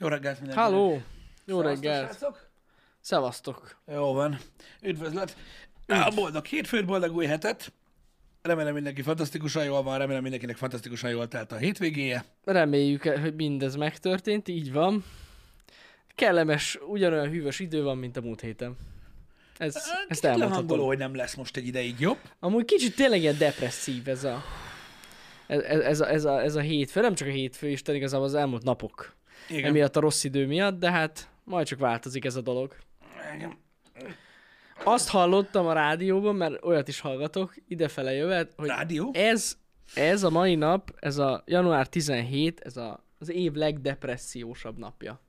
Jó reggelt mindenkinek. Halló! Jó reggelt! Szevasztok! Jó van. Üdvözlet. A boldog hétfőt, boldog új hetet. Remélem mindenki fantasztikusan jól van, remélem mindenkinek fantasztikusan jól telt a hétvégéje. Reméljük, hogy mindez megtörtént, így van. Kellemes, ugyanolyan hűvös idő van, mint a múlt héten. Ez, ezt Kicsit elmondhatom. lehangoló, hogy nem lesz most egy ideig jobb. Amúgy kicsit tényleg ilyen depresszív ez a, ez, ez, a, ez, a, ez a hétfő, nem csak a hétfő, Isten igazából az elmúlt napok. Igen. Emiatt a rossz idő miatt, de hát majd csak változik ez a dolog. Igen. Azt hallottam a rádióban, mert olyat is hallgatok, idefele jövet, hogy Rádió? ez, ez a mai nap, ez a január 17, ez a, az év legdepressziósabb napja.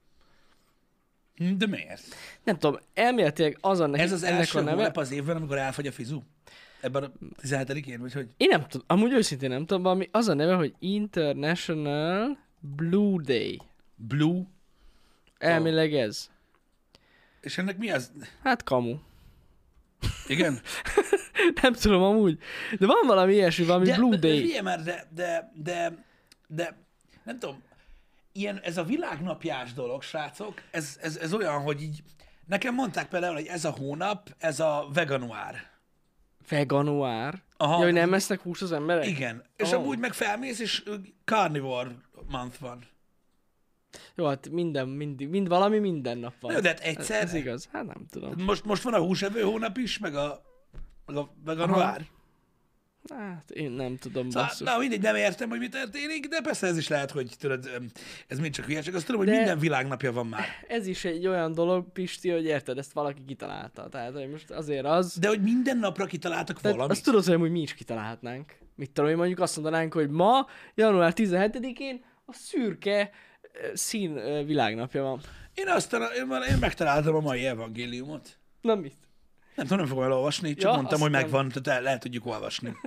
Hm, De miért? Nem tudom, elméletileg az a Ez az első a neve. hónap az évben, amikor elfogy a fizu? Ebben a 17-én, vagy hogy? Én nem tudom, amúgy őszintén nem tudom, valami az a neve, hogy International Blue Day. Blue. Elméleg ez. És ennek mi az? Hát kamu. Igen? Nem tudom amúgy. De van valami ilyesmi, valami De, Blue de, Day. Figyelj már, de, de, de, de, nem tudom, ilyen, ez a világnapjás dolog, srácok, ez, ez, ez olyan, hogy így, nekem mondták például, hogy ez a hónap, ez a veganuár. Veganuár. Aha. Ja, hogy nem esznek hús az emberek? Igen. És Ó. amúgy meg felmész, és carnivore month van. Jó, hát minden, mindig, mind, valami minden nap van. Na, de hát ez, egyszer. ez igaz. Hát nem tudom. Most, most van a húsevő hónap is, meg a, meg a veganuár. Hát én nem tudom, Szóval, basszus. na mindegy, nem értem, hogy mi történik, de persze ez is lehet, hogy tudod, ez mind csak hülyeség. Azt tudom, hogy De- minden világnapja van már. Ez is egy olyan dolog, Pisti, hogy érted, ezt valaki kitalálta. Tehát, hogy most azért az... De hogy minden napra kitaláltak Tehát valamit. azt tudod, hogy mi is kitalálhatnánk. Mit tudom, hogy mondjuk azt mondanánk, hogy ma, január 17-én a szürke szín világnapja van. Én, azt, én, én megtaláltam a mai evangéliumot. Na mit? Nem tudom, nem fogom elolvasni, csak Ja, mondtam, hogy nem. megvan, tehát el, lehet tudjuk olvasni.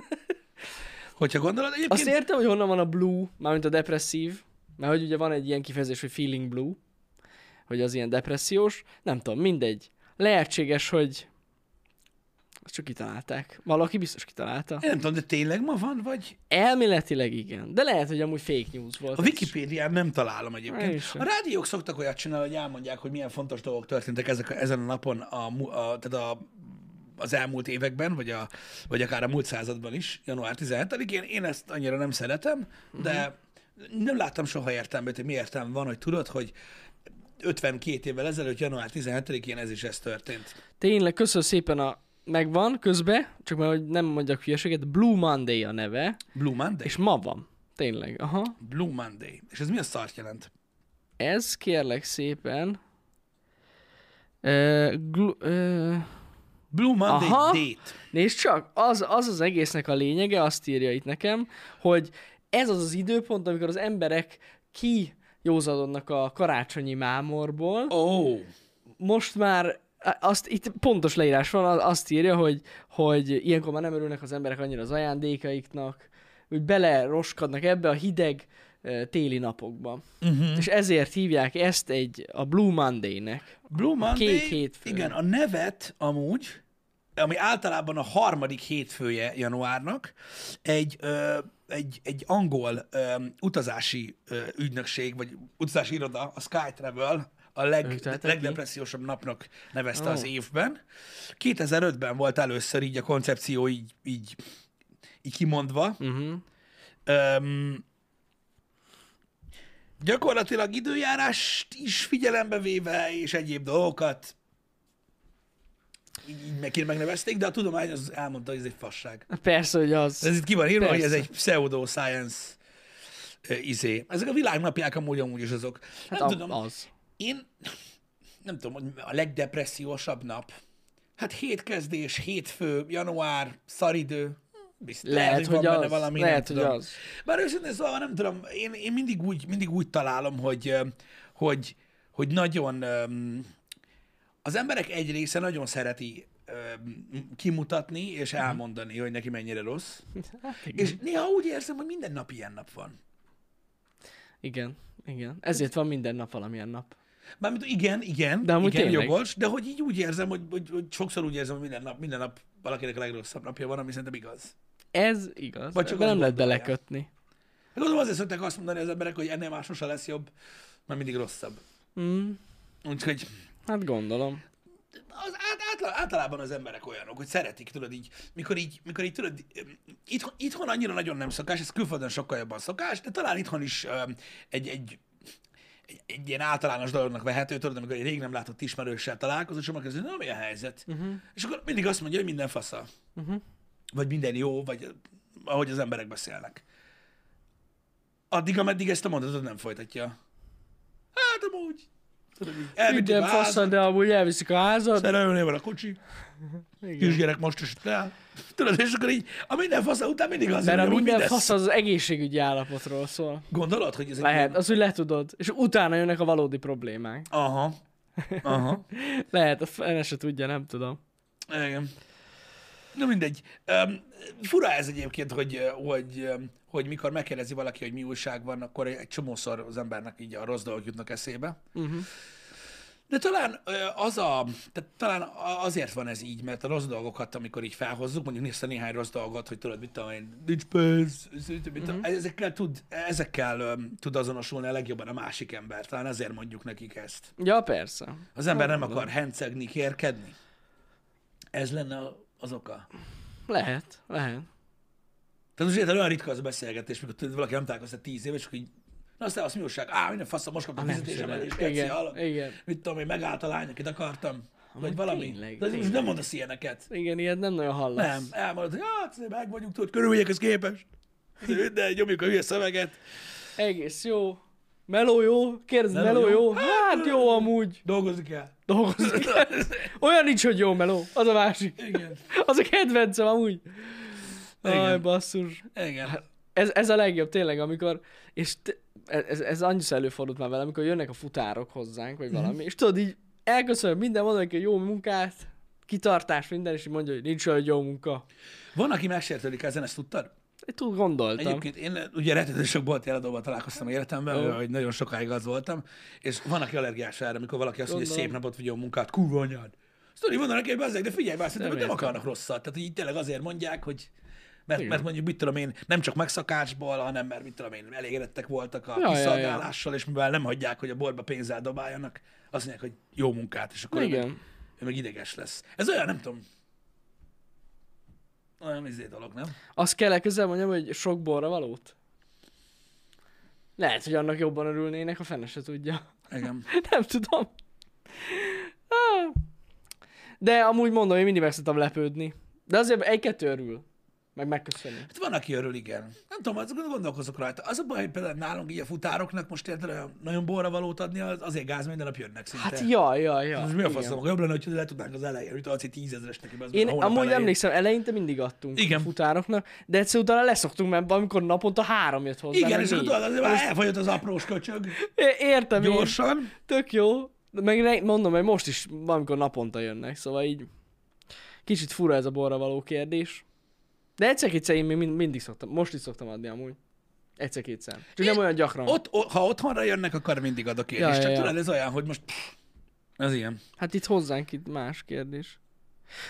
Hogyha gondolod, egyébként... Azt értem, hogy honnan van a blue, mármint a depresszív, mert hogy ugye van egy ilyen kifejezés, hogy feeling blue, hogy az ilyen depressziós, nem tudom, mindegy. Lehetséges, hogy azt csak kitalálták. Valaki biztos kitalálta. Én nem tudom, de tényleg ma van, vagy? Elméletileg igen, de lehet, hogy amúgy fake news volt. A. Wikipédián nem találom Én egyébként. A rádiók szoktak olyat csinálni, hogy elmondják, hogy milyen fontos dolgok történtek ezek, ezen a napon a, a, tehát a, az elmúlt években, vagy, a, vagy akár a múlt században is, január 17-én. Én ezt annyira nem szeretem, de nem láttam soha értelmét, hogy mi értelme van, hogy tudod, hogy 52 évvel ezelőtt, január 17-én ez is ez történt. Tényleg, köszönöm szépen a megvan közbe, csak már hogy nem mondjak hülyeséget, Blue Monday a neve, Blue Monday? és ma van. Tényleg, aha. Blue Monday. És ez mi a szart jelent? Ez kérlek szépen... Uh, glu- uh, Blue Monday Aha. date. Nézd csak, az, az az egésznek a lényege, azt írja itt nekem, hogy ez az az időpont, amikor az emberek kijózadodnak a karácsonyi mámorból. Oh, Most már azt itt pontos leírás van, az- azt írja, hogy, hogy ilyenkor már nem örülnek az emberek annyira az ajándékaiknak, hogy beleroskadnak ebbe a hideg téli napokba. uh-huh. És ezért hívják ezt egy a Blue Monday-nek. Blue Monday, Kék hétfő. igen, a nevet amúgy, ami általában a harmadik hétfője januárnak, egy, ö, egy, egy angol ö, utazási ö, ügynökség, vagy utazási iroda, a Skytravel, a leg, ki? legdepressziósabb napnak nevezte Ó. az évben. 2005-ben volt először így a koncepció így, így, így kimondva, Uh-huh. Öm, gyakorlatilag időjárást is figyelembe véve, és egyéb dolgokat így, így meg, megnevezték, de a tudomány az elmondta, hogy ez egy fasság. Persze, hogy az. Ez itt ki van írva, hogy ez Persze. egy pseudo-science izé. Ezek a világnapják amúgy amúgy is azok. Hát nem a, tudom, az. Én nem tudom, hogy a legdepressziósabb nap. Hát hétkezdés, hétfő, január, szaridő. Biztos, Lehet, lehet, hogy hogy van az. benne valami, Lehet, nem hogy tudom. az. Bár őszintén szóval nem tudom, én, én mindig, úgy, mindig úgy találom, hogy, hogy, hogy nagyon az emberek egy része nagyon szereti kimutatni és elmondani, hogy neki mennyire rossz. Hát igen. És néha úgy érzem, hogy minden nap ilyen nap van. igen, igen. Ezért van minden nap valamilyen nap. Mármint igen, igen, De amúgy igen, tényleg. jogos, de hogy így úgy érzem, hogy, hogy, hogy sokszor úgy érzem, hogy minden nap, minden nap valakinek a legrosszabb napja van, ami szerintem igaz. Ez igaz. Vagy csak nem lehet belekötni. Hát Gondolom azért szokták azt mondani az emberek, hogy ennél már sose lesz jobb, mert mindig rosszabb. Mm, Úgyhogy hát gondolom. az át, átla, általában az emberek olyanok, hogy szeretik, tudod így, mikor így, mikor így tudod, itthon, itthon annyira nagyon nem szokás, ez külföldön sokkal jobban szokás, de talán itthon is um, egy, egy, egy, egy ilyen általános dolognak vehető, tudod, amikor egy rég nem látott ismerőssel találkozol, és akkor na mi a helyzet? Uh-huh. És akkor mindig azt mondja, hogy minden fasza. Uh-huh. Vagy minden jó, vagy ahogy az emberek beszélnek. Addig, ameddig ezt a mondatot nem folytatja. Hát amúgy. Tudod, így Minden házat, faszad, de amúgy elviszik a házad. Szerelőnél van a kocsi, Igen. kisgyerek most esett el. Tudod, és akkor így a minden fasza után mindig az, Mert a minden fasz az, az egészségügyi állapotról szól. Gondolod, hogy ez egy Lehet, ilyen- az, hogy letudod. És utána jönnek a valódi problémák. Aha. Aha. Lehet, a fene se tudja, nem tudom. Igen. Na mindegy. Um, fura ez egyébként, hogy, hogy, hogy mikor megkérdezi valaki, hogy mi újság van, akkor egy csomószor az embernek így a rossz dolgok jutnak eszébe. Uh-huh. De talán az a, tehát talán azért van ez így, mert a rossz dolgokat, amikor így felhozzuk, mondjuk nézte néhány rossz dolgot, hogy tudod, mit tudom én, nincs pénz, tudom, ezekkel tud, ezekkel tud azonosulni a legjobban a másik ember. Talán azért mondjuk nekik ezt. Ja, persze. Az ember nem akar hencegni, kérkedni. Ez lenne a- az oka. Lehet, lehet. Tehát most érted, olyan ritka az a beszélgetés, mikor tudod, valaki nem találkoztat tíz éves, és akkor így, na aztán azt mi újság? Á, minden faszom, most kaptam szeret. keci, Igen, hallod? igen. Mit tudom én, megállt a lány, akit akartam. Vagy valami. tényleg, De most nem mondasz ilyeneket. Igen, ilyet nem nagyon hallasz. Nem, elmondod, hogy hát, meg vagyunk, tudod, körülményekhez képest. De nyomjuk a hülye szöveget. Egész jó. Meló jó? Kérdezd, Meló meló jó? jó? Hát jó amúgy. Dolgozni kell. Dolgozni kell. Olyan nincs, hogy jó meló. Az a másik. Igen. Az a kedvencem amúgy. Igen. Aj, basszus. Igen. Ez, ez a legjobb tényleg, amikor, és te, ez, ez annyiszor előfordult már velem, amikor jönnek a futárok hozzánk, vagy valami, és tudod így elköszönöm minden, mondom neki, jó munkát, kitartás, minden, és így mondja, hogy nincs olyan jó munka. Van, aki megsértődik ezen, ezt tudtad? Túl gondoltam. Egyébként én ugye rettető sok bolt eladóval találkoztam életemben, Jó. hogy nagyon sokáig az voltam, és van, aki allergiás erre, amikor valaki azt mondja, hogy szép napot, vagy jó munkát, kurva anyád. Tudod, mondom neki, hogy de figyelj már, szerintem Nem akarnak rosszat. Tehát, így tényleg azért mondják, hogy mert, Igen. mert mondjuk, mit tudom én, nem csak megszakásból, hanem mert, mit tudom én, elégedettek voltak a Ja, ja, ja. kiszolgálással, és mivel nem hagyják, hogy a boltba pénzzel dobáljanak, azt mondják, hogy jó munkát, és akkor ő meg, Igen. ő meg ideges lesz. Ez olyan, nem tudom, olyan izé dolog, nem? Azt kell közel mondjam, hogy sok borra valót? Lehet, hogy annak jobban örülnének, a fene se tudja. Igen. Nem tudom. Ah. De amúgy mondom, én mindig meg szoktam lepődni. De azért egy-kettő örül. Meg megköszönni. Hát van, aki örül, igen. Nem tudom, az gondolkozok rajta. Az a baj, hogy például nálunk így a futároknak most érted, nagyon borra valót adni, az azért gáz minden nap jönnek szinte. Hát ja, ja, ja. Most mi a faszom? Jobb lenne, hogy le tudnánk az elején, hogy adsz egy tízezeres neki. Én amúgy elején. emlékszem, eleinte mindig adtunk Igen. futároknak, de egyszer utána leszoktunk, mert amikor naponta három jött hozzá. Igen, és akkor tudod, azért már elfogyott az aprós köcsög. Értem én, Gyorsan. tök jó. Meg mondom, hogy most is valamikor naponta jönnek, szóval így kicsit fura ez a borra való kérdés. De egyszer-kétszer én még mind- mindig szoktam, most is szoktam adni amúgy. Egyszer-kétszer. Csak nem olyan gyakran. Ott, o- ha otthonra jönnek, akkor mindig adok én. Ja, ja, csak ja. tudod, ez olyan, hogy most pff, ez ilyen. Hát itt hozzánk itt más kérdés.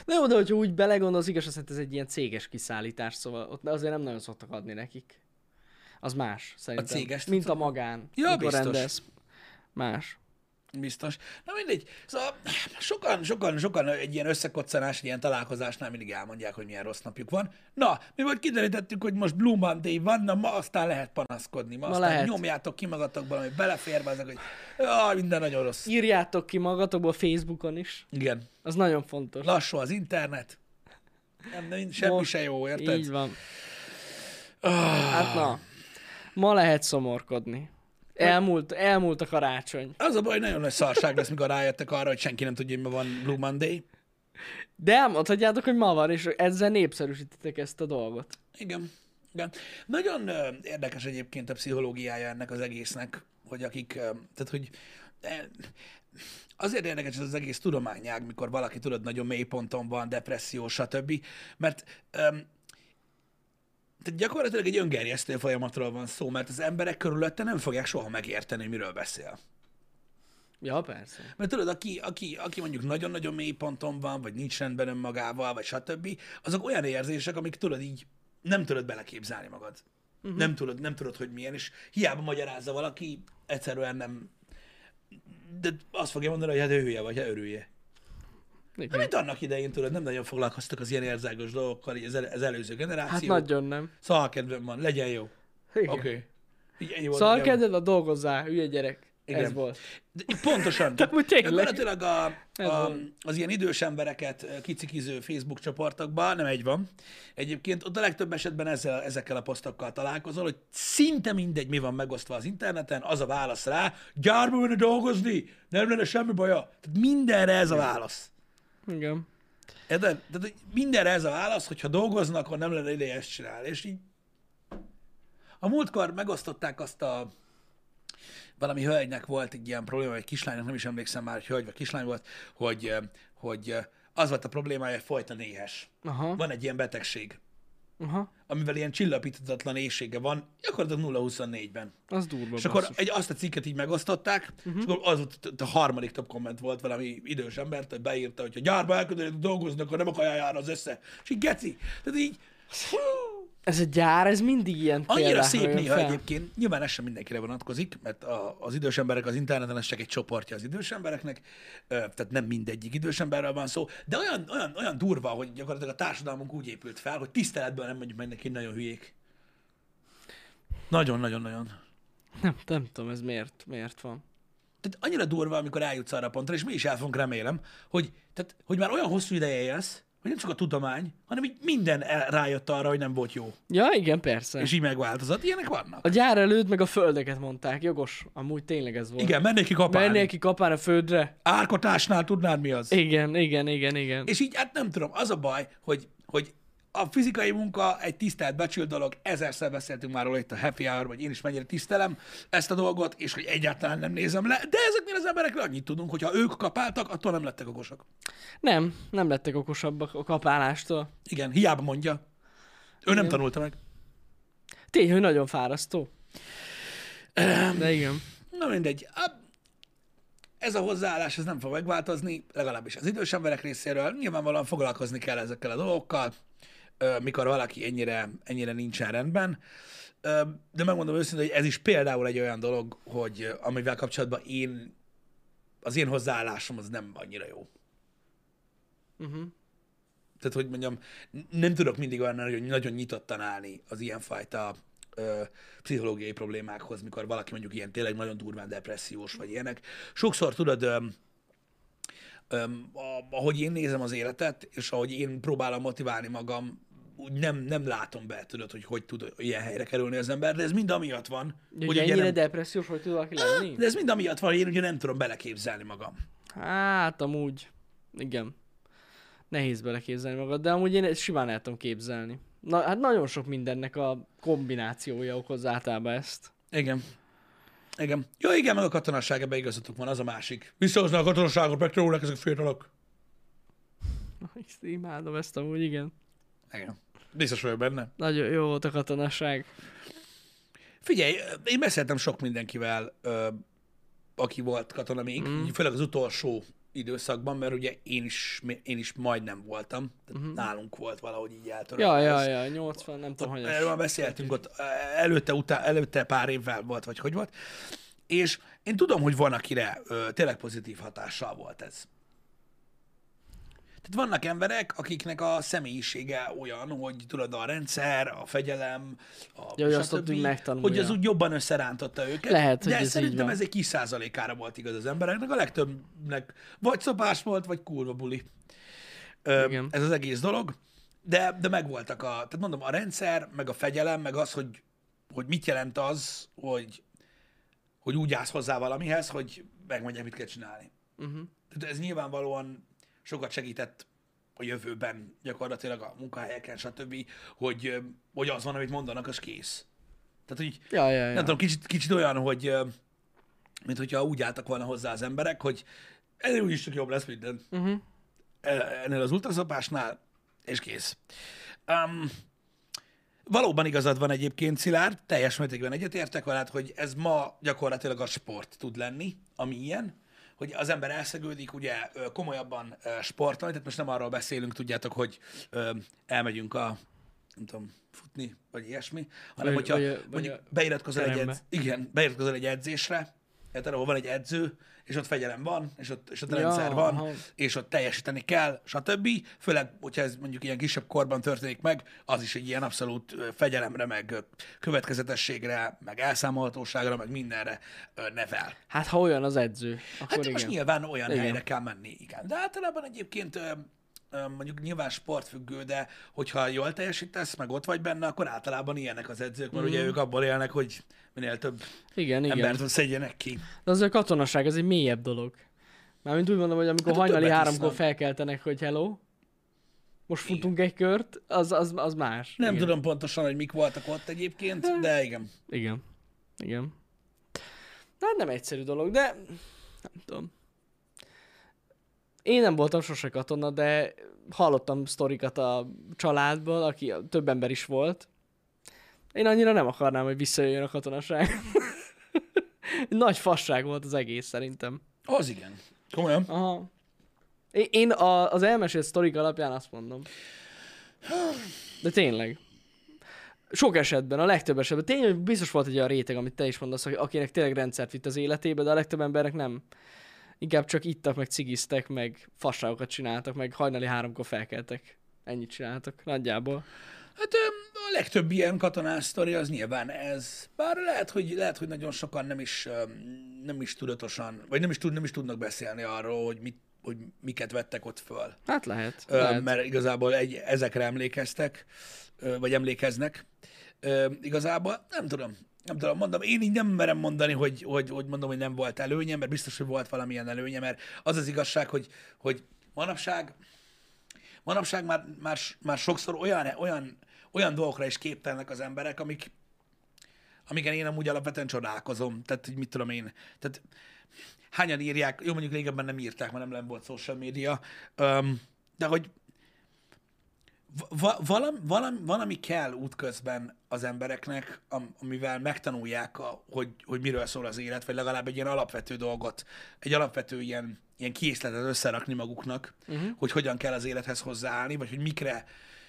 De jó, de hogyha úgy belegondolsz, igaz, szerint ez egy ilyen céges kiszállítás, szóval ott azért nem nagyon szoktak adni nekik. Az más, szerintem. céges Mint a magán. Ja, biztos. rendelsz. Más. Biztos. Na mindegy. Szóval sokan, sokan, sokan egy ilyen összekoccanás, egy ilyen találkozásnál mindig elmondják, hogy milyen rossz napjuk van. Na, mi volt kiderítettük, hogy most Blue Monday van, na ma aztán lehet panaszkodni. Ma, Ma aztán lehet. nyomjátok ki magatokban, hogy belefér be azok, hogy jaj, minden nagyon rossz. Írjátok ki magatokból Facebookon is. Igen. Az nagyon fontos. Lassú az internet. Nem, nem, semmi Most se jó, érted? Így van. Ah, Hát na, ma lehet szomorkodni. Elmúlt, elmúlt a karácsony. az a baj, nagyon nagy szarság lesz, mikor rájöttek arra, hogy senki nem tudja, hogy ma van Blue Monday. De elmondhatjátok, hogy ma van, és ezzel népszerűsítitek ezt a dolgot. Igen. Igen. Nagyon ö, érdekes egyébként a pszichológiája ennek az egésznek, hogy akik, ö, tehát hogy eh, azért érdekes ez az egész tudományág, mikor valaki tudod, nagyon mély ponton van, depresszió, stb. Mert öm, tehát gyakorlatilag egy öngerjesztő folyamatról van szó, mert az emberek körülötte nem fogják soha megérteni, miről beszél. Ja, persze. Mert tudod, aki, aki, aki mondjuk nagyon-nagyon mély ponton van, vagy nincs rendben önmagával, vagy stb., azok olyan érzések, amik tudod így, nem tudod beleképzelni magad. Uh-huh. Nem, tudod, nem tudod, hogy milyen, és hiába magyarázza valaki, egyszerűen nem, de azt fogja mondani, hogy hát ő hülye vagy, hát örülje. Igen. Mint annak idején, tudod, nem nagyon foglalkoztak az ilyen érzágos dolgokkal, így az, el, az előző Hát generáció. nagyon nem. Szalkedvem van, legyen jó. Oké. Okay. Így Szóval kedved a dolgozzál, hülye gyerek. Igen. Ez volt. De Pontosan. Tehát úgy tényleg. A, a, az ilyen idős embereket kicikiző Facebook csoportokban, nem egy van. Egyébként ott a legtöbb esetben ezzel, ezekkel a posztokkal találkozol, hogy szinte mindegy, mi van megosztva az interneten, az a válasz rá, gyárba dolgozni, nem lenne semmi baja. Tehát mindenre ez a válasz. Igen. Érted? Tehát mindenre ez a válasz, hogyha dolgoznak, akkor nem lenne ideje ezt csinálni. És így a múltkor megosztották azt a valami hölgynek volt egy ilyen probléma, egy kislánynak, nem is emlékszem már, hogy hölgy vagy kislány volt, hogy, hogy az volt a problémája, hogy folyton éhes. Aha. Van egy ilyen betegség, Aha. amivel ilyen csillapíthatatlan éjsége van, gyakorlatilag 0-24-ben. Az durva És akkor basszus. egy, azt a cikket így megosztották, uh-huh. és akkor az volt a harmadik top komment volt valami idős embert, hogy beírta, hogy ha gyárba elküldenek dolgozni, akkor nem akar jár az össze. És így geci. Tehát így, hú, Ez a gyár, ez mindig ilyen annyira szép néha fel. egyébként. Nyilván ez sem mindenkire vonatkozik, mert a, az idős emberek az interneten, ez csak egy csoportja az idős embereknek, tehát nem mindegyik idős emberről van szó, de olyan, olyan, olyan durva, hogy gyakorlatilag a társadalmunk úgy épült fel, hogy tiszteletből nem mondjuk meg neki, nagyon hülyék. Nagyon-nagyon-nagyon. Nem, nem tudom, ez miért, miért van. tehát annyira durva, amikor eljutsz arra a pontra, és mi is el fogunk remélem, hogy, tehát, hogy már olyan hosszú ideje élsz, hogy nem csak a tudomány, hanem így minden el, rájött arra, hogy nem volt jó. Ja, igen, persze. És így megváltozott. Ilyenek vannak. A gyár előtt meg a földeket mondták, jogos. Amúgy tényleg ez volt. Igen, mennék ki kapálni. Mennél ki kapán a földre? Árkotásnál tudnád mi az? Igen, igen, igen, igen. És így, hát nem tudom, az a baj, hogy, hogy a fizikai munka egy tisztelt, becsült dolog, ezerszer beszéltünk már róla itt a Happy Hour, vagy én is mennyire tisztelem ezt a dolgot, és hogy egyáltalán nem nézem le, de ezeknél az emberekről annyit tudunk, hogy ha ők kapáltak, attól nem lettek okosak. Nem, nem lettek okosabbak a kapálástól. Igen, hiába mondja. Ő nem tanulta meg. Tény, hogy nagyon fárasztó. De igen. Na mindegy. Ez a hozzáállás ez nem fog megváltozni, legalábbis az idős emberek részéről. Nyilvánvalóan foglalkozni kell ezekkel a dolgokkal, mikor valaki ennyire, ennyire nincsen rendben. De megmondom őszintén, hogy ez is például egy olyan dolog, hogy amivel kapcsolatban én, az én hozzáállásom az nem annyira jó. Uh-huh. Tehát, hogy mondjam, nem tudok mindig olyan nagyon, nagyon nyitottan állni az ilyenfajta ö, pszichológiai problémákhoz, mikor valaki mondjuk ilyen tényleg nagyon durván depressziós vagy ilyenek. Sokszor tudod, ö, ö, a, ahogy én nézem az életet, és ahogy én próbálom motiválni magam, úgy nem, nem látom be, tudod, hogy hogy tud ilyen helyre kerülni az ember, de ez mind amiatt van, Hogy hogy ennyire nem, depressziós, hogy tud valaki lenni? de ez mind amiatt van, hogy én ugye nem tudom beleképzelni magam. Hát, amúgy, igen. Nehéz beleképzelni magad, de amúgy én simán el tudom képzelni. Na, hát nagyon sok mindennek a kombinációja okoz általában ezt. Igen. Igen. Jó, igen, meg a katonasság, ebben igazatok van, az a másik. Visszahozná a katonaságot, megtanulnak ezek a fiatalok. Imádom ezt amúgy, igen. Igen. Biztos vagyok benne. Nagyon jó volt a katonasság. Figyelj, én beszéltem sok mindenkivel, aki volt katona még, mm. főleg az utolsó időszakban, mert ugye én is, én is majdnem voltam, tehát mm-hmm. nálunk volt valahogy így eltörött. Ja, ja, ja, 80, nem tudom, hogy Erről már beszéltünk ott, előtte, utá, előtte pár évvel volt, vagy hogy volt. És én tudom, hogy van, akire ö, tényleg pozitív hatással volt ez. Tehát vannak emberek, akiknek a személyisége olyan, hogy tudod, a rendszer, a fegyelem, a Ja, hogy azt stb., ott megtanulja. hogy az úgy jobban összerántotta őket. Lehet, hogy de ez így szerintem van. ez egy kis százalékára volt igaz az embereknek, a legtöbbnek vagy szopás volt, vagy kurva buli. Ö, Igen. ez az egész dolog. De, de megvoltak a, tehát mondom, a rendszer, meg a fegyelem, meg az, hogy, hogy mit jelent az, hogy, hogy úgy állsz hozzá valamihez, hogy megmondják, mit kell csinálni. Uh-huh. Tehát ez nyilvánvalóan sokat segített a jövőben gyakorlatilag a munkahelyeken, stb., hogy, hogy az van, amit mondanak, az kész. Tehát, hogy Ja, ja, ja. nem tudom, kicsit, kicsit olyan, hogy mint hogyha úgy álltak volna hozzá az emberek, hogy ennél úgyis csak jobb lesz minden. Uh-huh. Ennél az ultraszapásnál, és kész. Um, valóban igazad van egyébként, Szilárd, teljes mértékben egyetértek veled, hogy ez ma gyakorlatilag a sport tud lenni, ami ilyen, hogy az ember elszegődik, ugye komolyabban sportolni, tehát most nem arról beszélünk, tudjátok, hogy elmegyünk a, nem tudom, futni, vagy ilyesmi, hanem Vagy- hogyha vagy vagy mondjuk a beiratkozol egy, edz, igen, beiratkozol egy edzésre, érted, ahol van egy edző, és ott fegyelem van, és ott, és ott Ja, rendszer van, aha. és ott teljesíteni kell, stb. Főleg, hogyha ez mondjuk ilyen kisebb korban történik meg, az is egy ilyen abszolút fegyelemre, meg következetességre, meg elszámolhatóságra, meg mindenre nevel. Hát ha olyan az edző, akkor Hát igen. most nyilván olyan Igen. helyre kell menni, igen. De általában egyébként mondjuk nyilván sportfüggő, de hogyha jól teljesítesz, meg ott vagy benne, akkor általában ilyenek az edzők, mert ugye ők abból élnek, hogy minél több Igen, igen. embert szedjenek ki. De az a katonaság, az egy mélyebb dolog. Mármint úgy mondom, hogy amikor Hát hajnali háromkor felkeltenek, hogy hello, most futunk egy kört, az, az, az más. Nem igen. tudom pontosan, hogy mik voltak ott egyébként, de igen. Igen. Igen. Na, nem egyszerű dolog, de nem tudom. Én nem voltam sose katona, de hallottam sztorikat a családból, aki több ember is volt. Én annyira nem akarnám, hogy visszajöjjön a katonaság. Nagy fasság volt az egész szerintem. Az igen. Komolyan. Aha. Én- a, az elmesélt sztorik alapján azt mondom. De tényleg. Sok esetben, a legtöbb esetben. Tényleg biztos volt egy olyan réteg, amit te is mondasz, akinek tényleg rendszert vitt az életébe, de a legtöbb embernek nem. Inkább csak ittak, meg cigiztek, meg fasságokat csináltak, meg hajnali háromkor felkeltek. Ennyit csináltak, nagyjából. Hát a legtöbb ilyen katonás sztori az nyilván ez. Bár lehet, hogy, lehet, hogy nagyon sokan nem is, nem is tudatosan, vagy nem is, tud, nem is tudnak beszélni arról, hogy, mit, hogy miket vettek ott föl. Hát lehet. Ö, lehet. mert igazából egy, ezekre emlékeztek, vagy emlékeznek. Ö, igazából nem tudom. Nem tudom, mondom, én így nem merem mondani, hogy, hogy, hogy mondom, hogy nem volt előnye, mert biztos, hogy volt valamilyen előnye, mert az az igazság, hogy, hogy manapság, manapság már, már, már sokszor olyan, olyan, olyan dolgokra is képtelnek az emberek, amik, amiken én amúgy alapvetően csodálkozom. Tehát, hogy mit tudom én, tehát hányan írják, jó, mondjuk régebben nem írták, mert nem, nem volt social media, um, de hogy va- valami, valami, valami kell útközben az embereknek, am- amivel megtanulják, a, hogy, hogy miről szól az élet, vagy legalább egy ilyen alapvető dolgot, egy alapvető ilyen, ilyen készletet összerakni maguknak, uh-huh. hogy hogyan kell az élethez hozzáállni, vagy hogy mikre,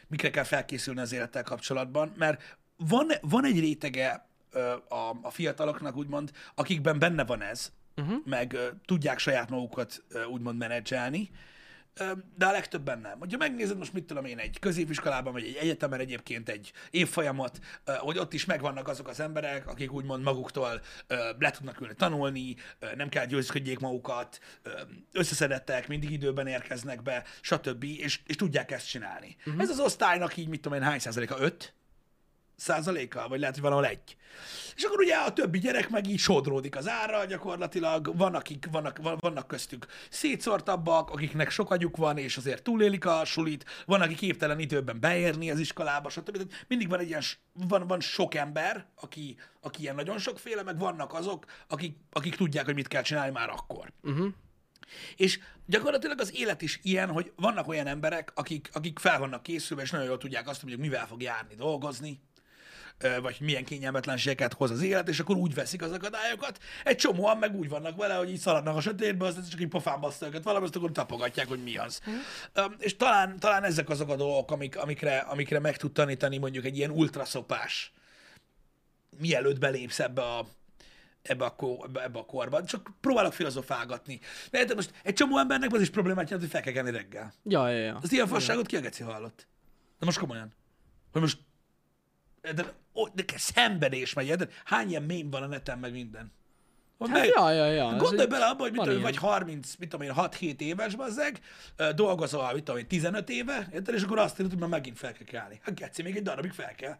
mikre kell felkészülni az élettel kapcsolatban, mert van, van egy rétege ö, a, a fiataloknak, úgymond, akikben benne van ez, uh-huh. meg ö, tudják saját magukat ö, úgymond menedzselni, de a legtöbben nem. Hogyha megnézed most, mit tudom én, egy középiskolában, vagy egy egyetemen egyébként egy évfolyamot, ö, hogy ott is megvannak azok az emberek, akik úgymond maguktól le tudnak ülni tanulni, nem kell győzködjék magukat, összeszedettek, mindig időben érkeznek be, stb. És, és tudják ezt csinálni. Uh-huh. Ez az osztálynak így, mit tudom én, hány százaléka? Öt? Százaléka, vagy lehet, hogy valahol egy. És akkor ugye a többi gyerek meg így sodródik az ára gyakorlatilag, van, akik, vannak, van- vannak köztük szétszortabbak, akiknek sok agyuk van, és azért túlélik a sulit, van, aki képtelen időben beérni az iskolába, stb. Tehát mindig van egy ilyen, van, van sok ember, aki, aki ilyen nagyon sokféle, meg vannak azok, akik, akik tudják, hogy mit kell csinálni már akkor. Uh-huh. És gyakorlatilag az élet is ilyen, hogy vannak olyan emberek, akik, akik fel vannak készülve, és nagyon jól tudják azt, hogy mivel fog járni dolgozni, vagy milyen kényelmetlenségeket hoz az élet, és akkor úgy veszik az akadályokat. Egy csomóan meg úgy vannak vele, hogy így szaladnak a sötétbe, aztán csak így pofán baszta őket valami, azt akkor tapogatják, hogy mi az. Mm. És talán, talán ezek azok a dolgok, amik, amikre, amikre meg tud tanítani mondjuk egy ilyen ultraszopás, mielőtt belépsz ebbe a, ebbe a, kor, ebbe, ebbe a korba. Csak próbálok filozofálgatni. Mert most egy csomó embernek az is problémát jelent, hogy fel kell kelni reggel. Ja, ja, ja. Az ilyen fasságot ki a geci hallott? De most komolyan. Hogy most... De, ó, de szenvedés megy, de hány ilyen mém van a neten, meg minden. Hogy Hát, ja, ja, ja. ez Gondolj bele abba, hogy mit tudom, vagy 30, mit tudom én, 6-7 éves bazzeg, dolgozol, mit tudom én, 15 éve, érted, és akkor azt írod, hogy már megint fel kell kelni. Hát geci, még egy darabig fel kell.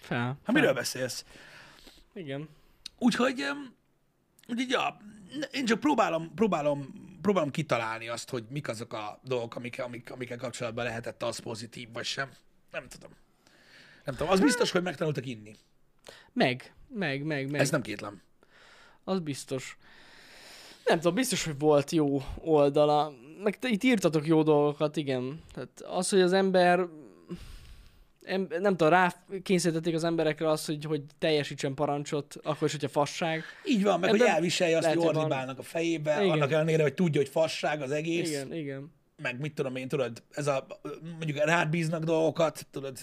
Fel. Hát fel. miről beszélsz? Igen. Úgyhogy, úgyhogy ja, én csak próbálom, próbálom, próbálom kitalálni azt, hogy mik azok a dolgok, amik, amik, amikkel kapcsolatban lehetett az pozitív, vagy sem. Nem tudom. Nem tudom. Az biztos, hogy megtanultak inni. Meg, meg, meg, meg. Ez nem kétlem. Az biztos. Nem tudom, biztos, hogy volt jó oldala. Meg te itt írtatok jó dolgokat, igen. Tehát az, hogy az ember em, nem tudom, rá kényszerítették az emberekre azt, hogy, hogy teljesítsen parancsot, akkor is, hogyha fasság. Így van, meg Ebben hogy elviselje azt, hogy ordibálnak a fejébe, Igen. annak ellenére, hogy tudja, hogy fasság az egész. Igen, igen. Meg mit tudom én, tudod, ez a, mondjuk rád bíznak dolgokat, tudod,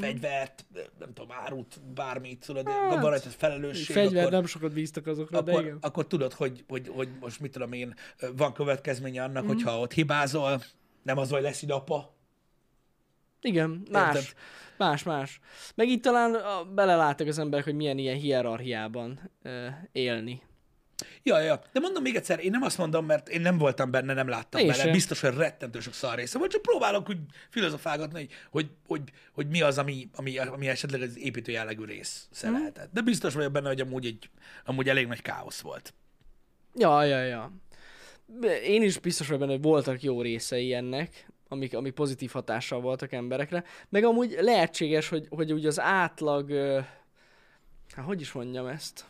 fegyvert, nem tudom, árut, bármit, tudod, Hát, hát, van rajta felelősség, Fegyver, akkor, nem sokat bíztak azokra, de akkor, igen. akkor tudod, hogy, hogy, hogy most mit tudom én, van következménye annak, mm. hogyha ott hibázol, nem az, hogy lesz ide apa. Igen, más. Érted? Más, más. Meg itt talán beleláttak az emberek, hogy milyen ilyen hierarchiában ö, élni. Ja, ja. De mondom még egyszer, én nem azt mondom, mert én nem voltam benne, nem láttam Én bele. sem. Biztos, hogy rettentő sok szar része volt, csak próbálok úgy filozofálgatni, hogy, hogy, hogy, hogy mi az, ami, ami, ami esetleg az építő jellegű rész lehetett. De biztos vagyok benne, hogy amúgy, egy, amúgy elég nagy káosz volt. Ja, ja, ja. Én is biztos vagyok benne, hogy voltak jó részei ennek, amik, amik pozitív hatással voltak emberekre. Meg amúgy lehetséges, hogy, hogy úgy az átlag... Hát hogy is mondjam ezt?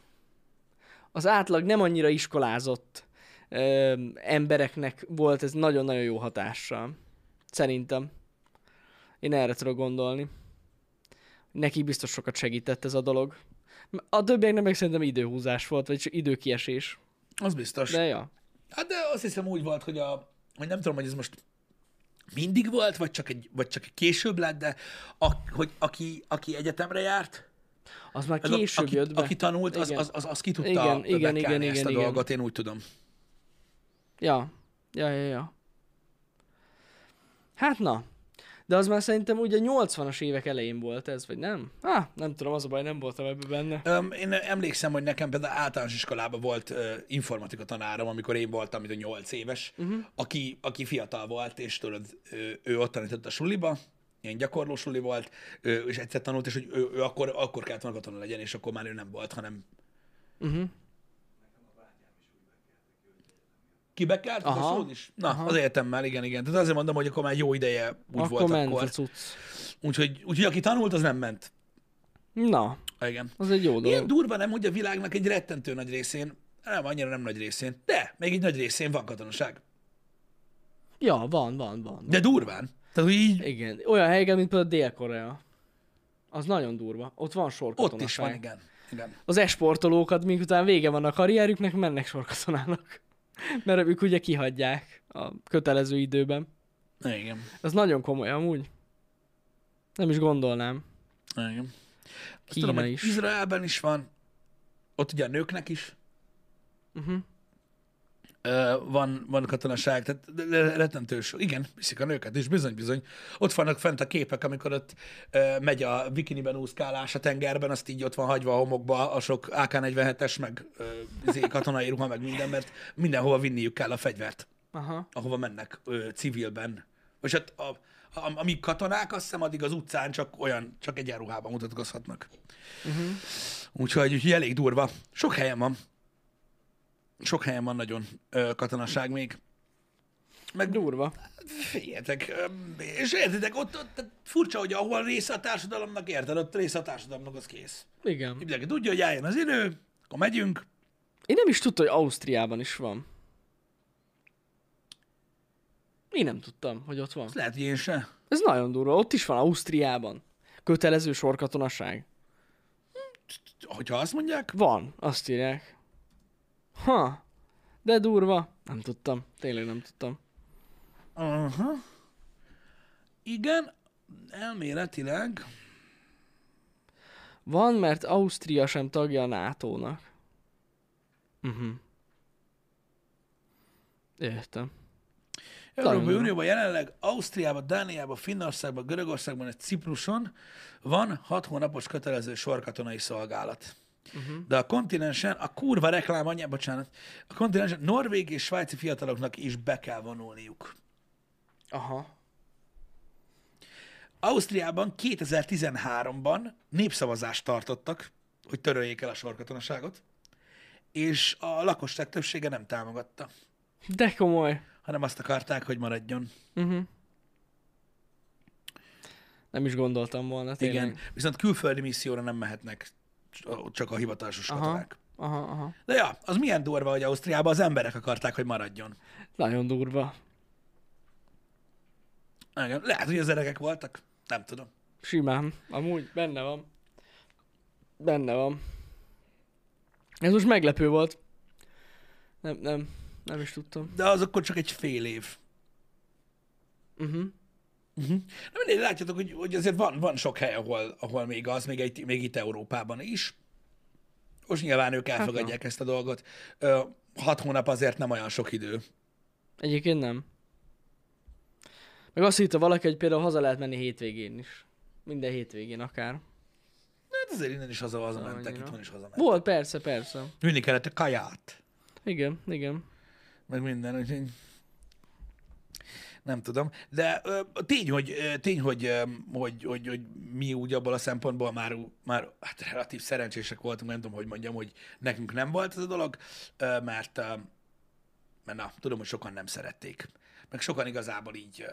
Az átlag nem annyira iskolázott ö, embereknek volt ez nagyon-nagyon jó hatással. Szerintem. Én erre tudok gondolni. Neki biztos sokat segített ez a dolog. A többieknek meg szerintem időhúzás volt, vagy csak időkiesés. Az biztos. De ja. Hát de azt hiszem úgy volt, hogy, a, hogy nem tudom, hogy ez most mindig volt, vagy csak, egy, vagy csak később lett, de a, hogy aki, aki egyetemre járt, Az már a- később aki, jött be. aki tanult, az, Igen. az, az, az ki tudta Igen, igen, igen, igen, ezt a igen, dolgot, én úgy tudom. Ja. Ja, ja, ja. Hát na. De az már szerintem ugye 80-as évek elején volt ez, vagy nem? Ah, nem tudom, az a baj, nem voltam ebben benne. Öm, én emlékszem, hogy nekem például általános iskolában volt ö, informatika tanárom, amikor én voltam, mint a 8 éves, uh-huh. aki, aki fiatal volt, és tudod, ő, ő ott tanított a suliba, ilyen gyakorló suli volt, ő, és egyszer tanult, és hogy ő, ő akkor, akkor kellett volna katona legyen, és akkor már ő nem volt, hanem Uh-huh. az Aha. a szód is? Na, Aha. az egyetemmel, igen, igen. Tehát azért mondom, hogy akkor már jó ideje úgy Akkor volt ment akkor. Úgyhogy, úgyhogy aki tanult, az nem ment. Na, Igen. az egy jó dolog. Milyen durva nem, hogy a világnak egy rettentő nagy részén, nem, annyira nem nagy részén, de még egy nagy részén van katonaság. Ja, van, van, van. van. De durván. Tehát, így Igen, olyan helyeken, mint például Dél-Korea. Az nagyon durva. Ott van sorkatonaság. ott is van, igen. igen. Az esportolókat, miután vége van a karrierüknek, mennek sorkatonának. Mert ők ugye kihagyják a kötelező időben. Igen. Ez nagyon komoly amúgy. Nem is gondolnám. igen. Kína tudom, is. Izraelben is van, ott ugye a nőknek is Uh-huh. Van, van katonaság, tehát de- de rettentő sok. Igen, viszik a nőket is, bizony, bizony. Ott vannak fent a képek, amikor ott ö, megy a bikiniben úszkálás a tengerben, azt így ott van hagyva a homokba a sok AK-47-es, meg ö, izé, katonai ruha, meg minden, mert mindenhova vinniük kell a fegyvert, Aha. ahova mennek ö, civilben. És hát a, a, amíg katonák, azt hiszem, addig az utcán csak olyan, csak egyenruhában mutatkozhatnak. Uh-huh. Úgyhogy, úgyhogy elég durva. Sok helyen van. Sok helyen van nagyon ö, katonaság még. Meg Durva. figyeljetek, és értitek, ott, ott furcsa, hogy ahol része a társadalomnak, érted, ott része a társadalomnak, az kész. Igen. Mindenki tudja, hogy eljön az idő, akkor megyünk. Én nem is tudtam, hogy Ausztriában is van. Én nem tudtam, hogy ott van. Ez lehet, hogy én se. Ez nagyon durva. Ott is van Ausztriában. Kötelező sorkatonaság. Hogyha azt mondják, Van, azt írják. Ha, de durva. Nem tudtam. Tényleg nem tudtam. Aha. Igen, elméletileg. Van, mert Ausztria sem tagja a NATO-nak. Uh-huh. Értem. Európai. Unióban jelenleg Ausztriában, Dániában, Finnországban, Görögországban, és Cipruson van hat hónapos kötelező sorkatonai szolgálat. Uh-huh. De a kontinensen, a kurva reklám anyja, bocsánat, a kontinensen norvég és svájci fiataloknak is be kell vonulniuk. Aha. Ausztriában 2013-ban népszavazást tartottak, hogy töröljék el a sorkatonaságot, és a lakosság többsége nem támogatta, De komoly. hanem azt akarták, hogy maradjon. Uh-huh. Nem is gondoltam volna, tényleg. Igen, viszont külföldi misszióra nem mehetnek csak a hivatásos Aha. katonák. Aha, aha. De ja, az milyen durva, hogy Ausztriában az emberek akarták, hogy maradjon. Nagyon durva. Igen, lehet, hogy az öregek voltak. Nem tudom. Simán. Amúgy benne van. Benne van. Ez most meglepő volt. Nem, nem. Nem is tudtam. De az akkor csak egy fél év. Uh-huh. Uh-huh. Na mindegy, látjátok, hogy, hogy azért van, van sok hely, ahol, ahol még az, még, egy, még itt Európában is. Most nyilván ők elfogadják ezt a dolgot. Ö, hat hónap azért nem olyan sok idő. Egyébként nem. Meg azt hitte valaki, hogy például haza lehet menni hétvégén is. Minden hétvégén akár. Hát azért innen is haza, hazamentek, Annyira. itt van is hazamentek. Volt, persze, persze. Vinni kellett a kaját, Igen, igen. meg minden, úgyhogy nem tudom. De ö, tény, hogy, tény hogy, ö, hogy, hogy, hogy, mi úgy abból a szempontból már, már hát relatív szerencsések voltunk, nem tudom, hogy mondjam, hogy nekünk nem volt ez a dolog, ö, mert, ö, mert na, tudom, hogy sokan nem szerették. Meg sokan igazából így, ö,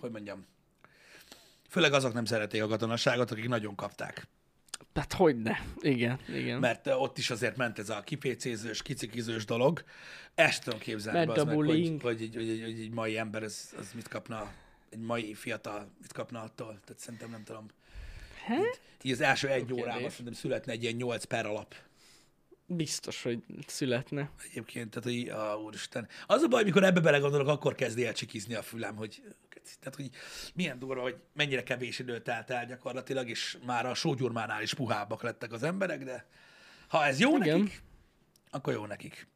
hogy mondjam, főleg azok nem szerették a katonasságot, akik nagyon kapták. Hát hogyne. Igen, igen. Mert ott is azért ment ez a kipécézős, kicikizős dolog. Ezt tudom képzelni, Ment bazd a meg, hogy, bullying. hogy, hogy, hogy egy mai ember, ez, az mit kapna, egy mai fiatal mit kapna attól. Tehát szerintem nem tudom. Hát? Így az első egy Jó órában szerintem születne egy ilyen 8 per alap. Biztos, hogy születne. Egyébként, tehát hogy, á, úristen. Az a baj, mikor ebbe belegondolok, akkor kezdi el csikizni a fülem, hogy tehát, hogy milyen durva, hogy mennyire kevés idő telt el gyakorlatilag, és már a sógyurmánál is puhábbak lettek az emberek, de ha ez jó Igen. nekik, akkor jó nekik.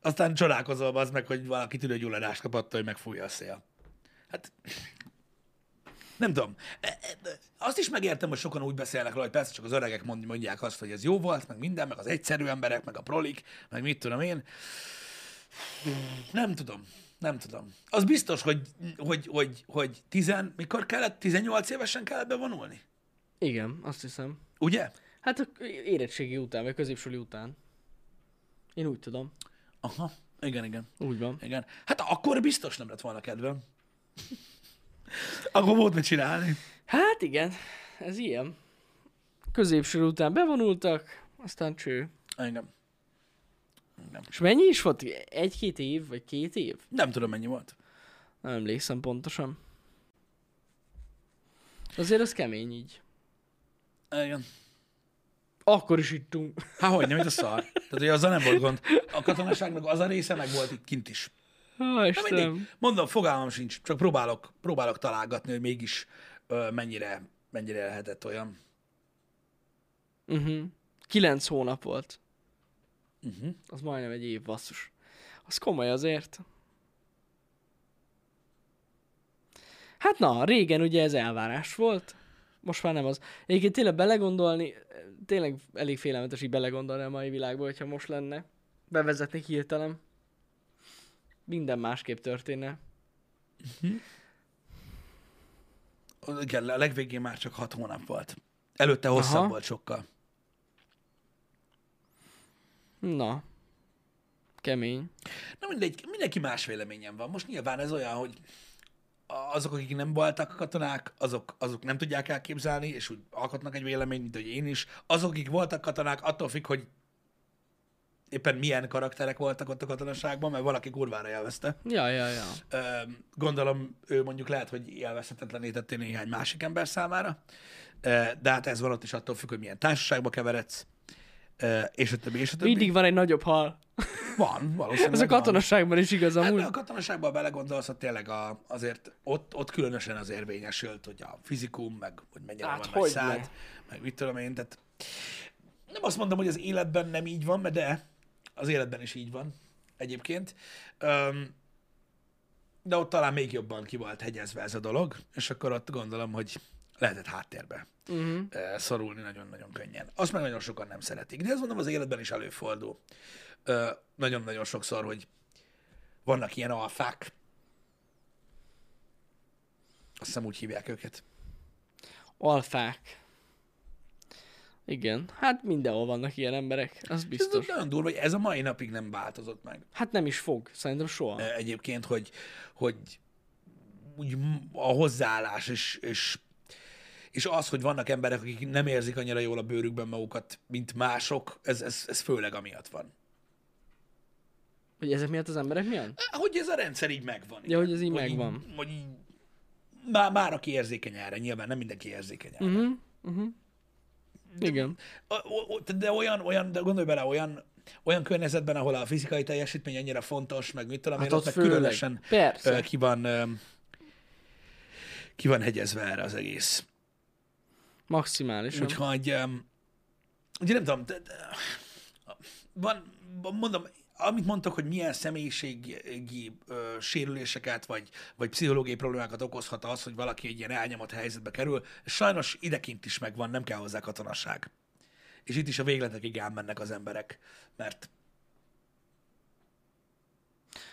Aztán csodálkozol az meg, hogy valaki tüdőgyulladást kap attól, hogy megfújja a szél. Hát nem tudom. E- e- Azt is megértem, hogy sokan úgy beszélnek róla, hogy persze csak az öregek mond- mondják azt, hogy ez jó volt, meg minden, meg az egyszerű emberek, meg a prolik, meg mit tudom én. Nem tudom. Nem tudom. Az biztos, hogy, hogy, hogy, hogy tizen, mikor kellett, 18 évesen kellett bevonulni? Igen, azt hiszem. Ugye? Hát a érettségi után, vagy középsuli után. Én úgy tudom. Aha. Igen, igen. Úgy van. Igen. Hát akkor biztos nem lett volna kedvem. akkor volt mit csinálni. Hát igen, ez ilyen. Középső után bevonultak, aztán cső. Igen. Igen. És mennyi is volt? Egy-két év, vagy két év? Nem tudom, mennyi volt. Nem emlékszem pontosan. Azért az kemény így. Igen. Akkor is ittunk. Há, hogy nem, mint a szar. Tehát, hogy azzal nem volt gond. A katonaságnak az a része meg volt itt kint is. Há, mindig. Istenem. Mondom, fogalmam sincs, csak próbálok, próbálok találgatni, hogy mégis ö, mennyire, mennyire lehetett olyan. Uh-huh. Kilenc hónap volt. Uh-huh. Az majdnem egy év, basszus. Az komoly azért. Hát na, régen ugye ez elvárás volt. Most már nem az. Egyébként tényleg belegondolni, tényleg elég félelmetes így belegondolni a mai világba, hogyha most lenne. Bevezetni hirtelen. Minden másképp történne. Igen, a legvégén már csak hat hónap volt. Előtte hosszabb Aha. volt sokkal. Na. Kemény. Na mindegy, mindenki más véleményen van. Most nyilván ez olyan, hogy azok, akik nem voltak katonák, azok, azok nem tudják elképzelni, és úgy alkotnak egy véleményt, mint hogy én is. Azok, akik voltak katonák, attól függ, hogy éppen milyen karakterek voltak ott a katonaságban, mert valaki kurvára élvezte. Ja, ja, ja. Gondolom, ő mondjuk lehet, hogy élvezhetetlenítettél néhány másik ember számára, de hát ez van ott is attól függ, hogy milyen társaságba keveredsz, és a többi, és a többi. Mindig van egy nagyobb hal. Van, valószínűleg Ez a van. katonaságban is igaz Hát, amúgy. de a katonaságban belegondolsz, hogy tényleg a, azért ott, ott különösen az érvényesült, hogy a fizikum, meg hogy mennyire Hát van nagy szád, meg mit tudom én, tehát nem azt mondom, hogy az életben nem így van, de az életben is így van egyébként. Öm, de ott talán még jobban ki volt hegyezve ez a dolog, és akkor ott gondolom, hogy lehetett háttérbe Uh-huh. szorulni nagyon-nagyon könnyen. Azt meg nagyon sokan nem szeretik. De ez mondom, az életben is előfordul. Nagyon-nagyon sokszor, hogy vannak ilyen alfák. Azt hiszem úgy hívják őket. Alfák. Igen, hát mindenhol vannak ilyen emberek, az Ez biztos. nagyon durva, hogy ez a mai napig nem változott meg. Hát nem is fog, szerintem soha. Ö, Egyébként, hogy, hogy úgy a hozzáállás és, és, és az, hogy vannak emberek, akik nem érzik annyira jól a bőrükben magukat, mint mások, ez, ez, ez főleg amiatt van. Hogy ezek miatt az emberek miatt? Hogy ez a rendszer így megvan. Ja, hogy ez így Hogy megvan. Így, hogy így, már, már aki érzékeny erre, nyilván nem mindenki érzékeny erre. Uh-huh. Uh-huh. Igen. O- De olyan, olyan, de gondolj bele, olyan, olyan környezetben, ahol a fizikai teljesítmény ennyire fontos, meg mit tudom Hát én, ott ott meg különösen Persze. ki van, ki van hegyezve erre az egész. Maximálisan. Úgyhogy, um, ugye nem tudom, de, de, van, mondom, amit mondtak, hogy milyen személyiségi ö, sérüléseket, vagy, vagy pszichológiai problémákat okozhat az, hogy valaki egy ilyen elnyomott helyzetbe kerül, sajnos idekint is megvan, nem kell hozzá katonasság. És itt is a végletekig elmennek az emberek, mert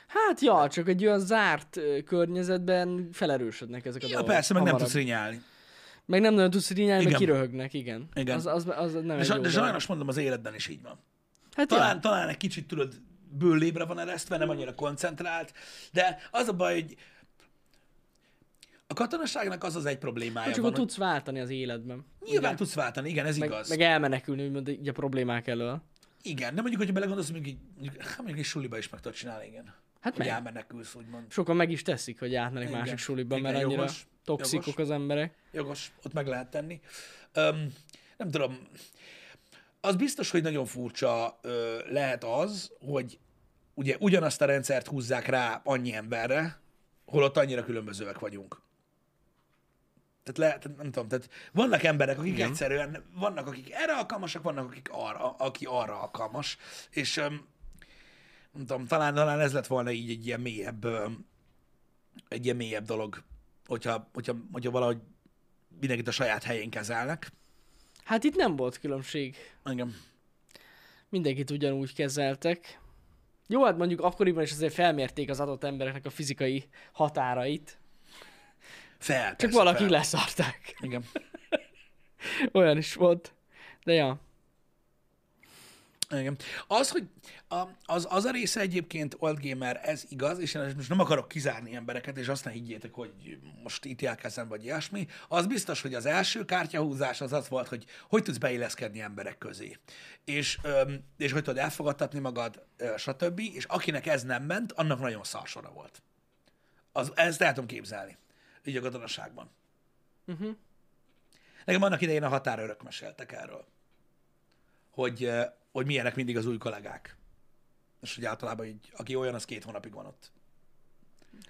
Hát ja, csak egy olyan zárt környezetben felerősödnek ezek a ja, dolgok. persze, meg nem hamarabb. tudsz rinyálni. Meg nem nagyon tudsz meg Igen. kiröhögnek, igen. Igen. Az, az, az nem De, egy de sajnos mondom, az életben is így van. Hát Talán, ja. talán egy kicsit, tudod, bőlébre van eresztve, nem annyira koncentrált, de az a baj, hogy a katonaságnak az az egy problémája Csak van, hogy tudsz váltani az életben. nyilván tudsz váltani, igen, ez Meg, igaz. meg elmenekülni, úgymond így a problémák elől. Igen, de mondjuk, hogyha belegondolsz, mondjuk, mondjuk, hát mondjuk egy suliba is meg tudod csinálni, igen. Hát Hogy meg. elmenekülsz, úgymond. Sokan meg is teszik, hogy átmenek Igen. másik suliba, Igen, mert annyira jogos, toxikok jogos. az emberek. Jogos, ott meg lehet tenni. Öm, nem tudom, az biztos, hogy nagyon furcsa ö, lehet az, hogy ugye ugyanazt a rendszert húzzák rá annyi emberre, holott annyira különbözőek vagyunk. Tehát lehet, nem tudom, tehát vannak emberek, akik Igen. egyszerűen, vannak akik erre alkalmasak, vannak akik arra, aki arra alkalmas, és öm, nem tudom, talán, talán ez lett volna így egy ilyen mélyebb, öm, egy ilyen mélyebb dolog, hogyha, hogyha, hogyha valahogy mindenkit a saját helyén kezelnek. Hát itt nem volt különbség. Engem. Mindenkit ugyanúgy kezeltek. Jó, hát mondjuk akkoriban is azért felmérték az adott embereknek a fizikai határait. Fel, Csak valaki fel. leszarták. Igen. Olyan is volt. De ja. Igen. Az, hogy az, az a része egyébként Old Gamer, ez igaz, és én most nem akarok kizárni embereket, és azt ne higgyétek, hogy most ítélkezem, vagy ilyesmi. Az biztos, hogy az első kártyahúzás az az volt, hogy hogy tudsz beilleszkedni emberek közé. És, és hogy tudod elfogadtatni magad, stb. És akinek ez nem ment, annak nagyon szarsora volt. Az, ezt el tudom képzelni. Így a katonaságban. Uh-huh. Nekem annak idején a határőrök meséltek erről, hogy, hogy milyenek mindig az új kollégák. És hogy általában így, aki olyan, az két hónapig van ott.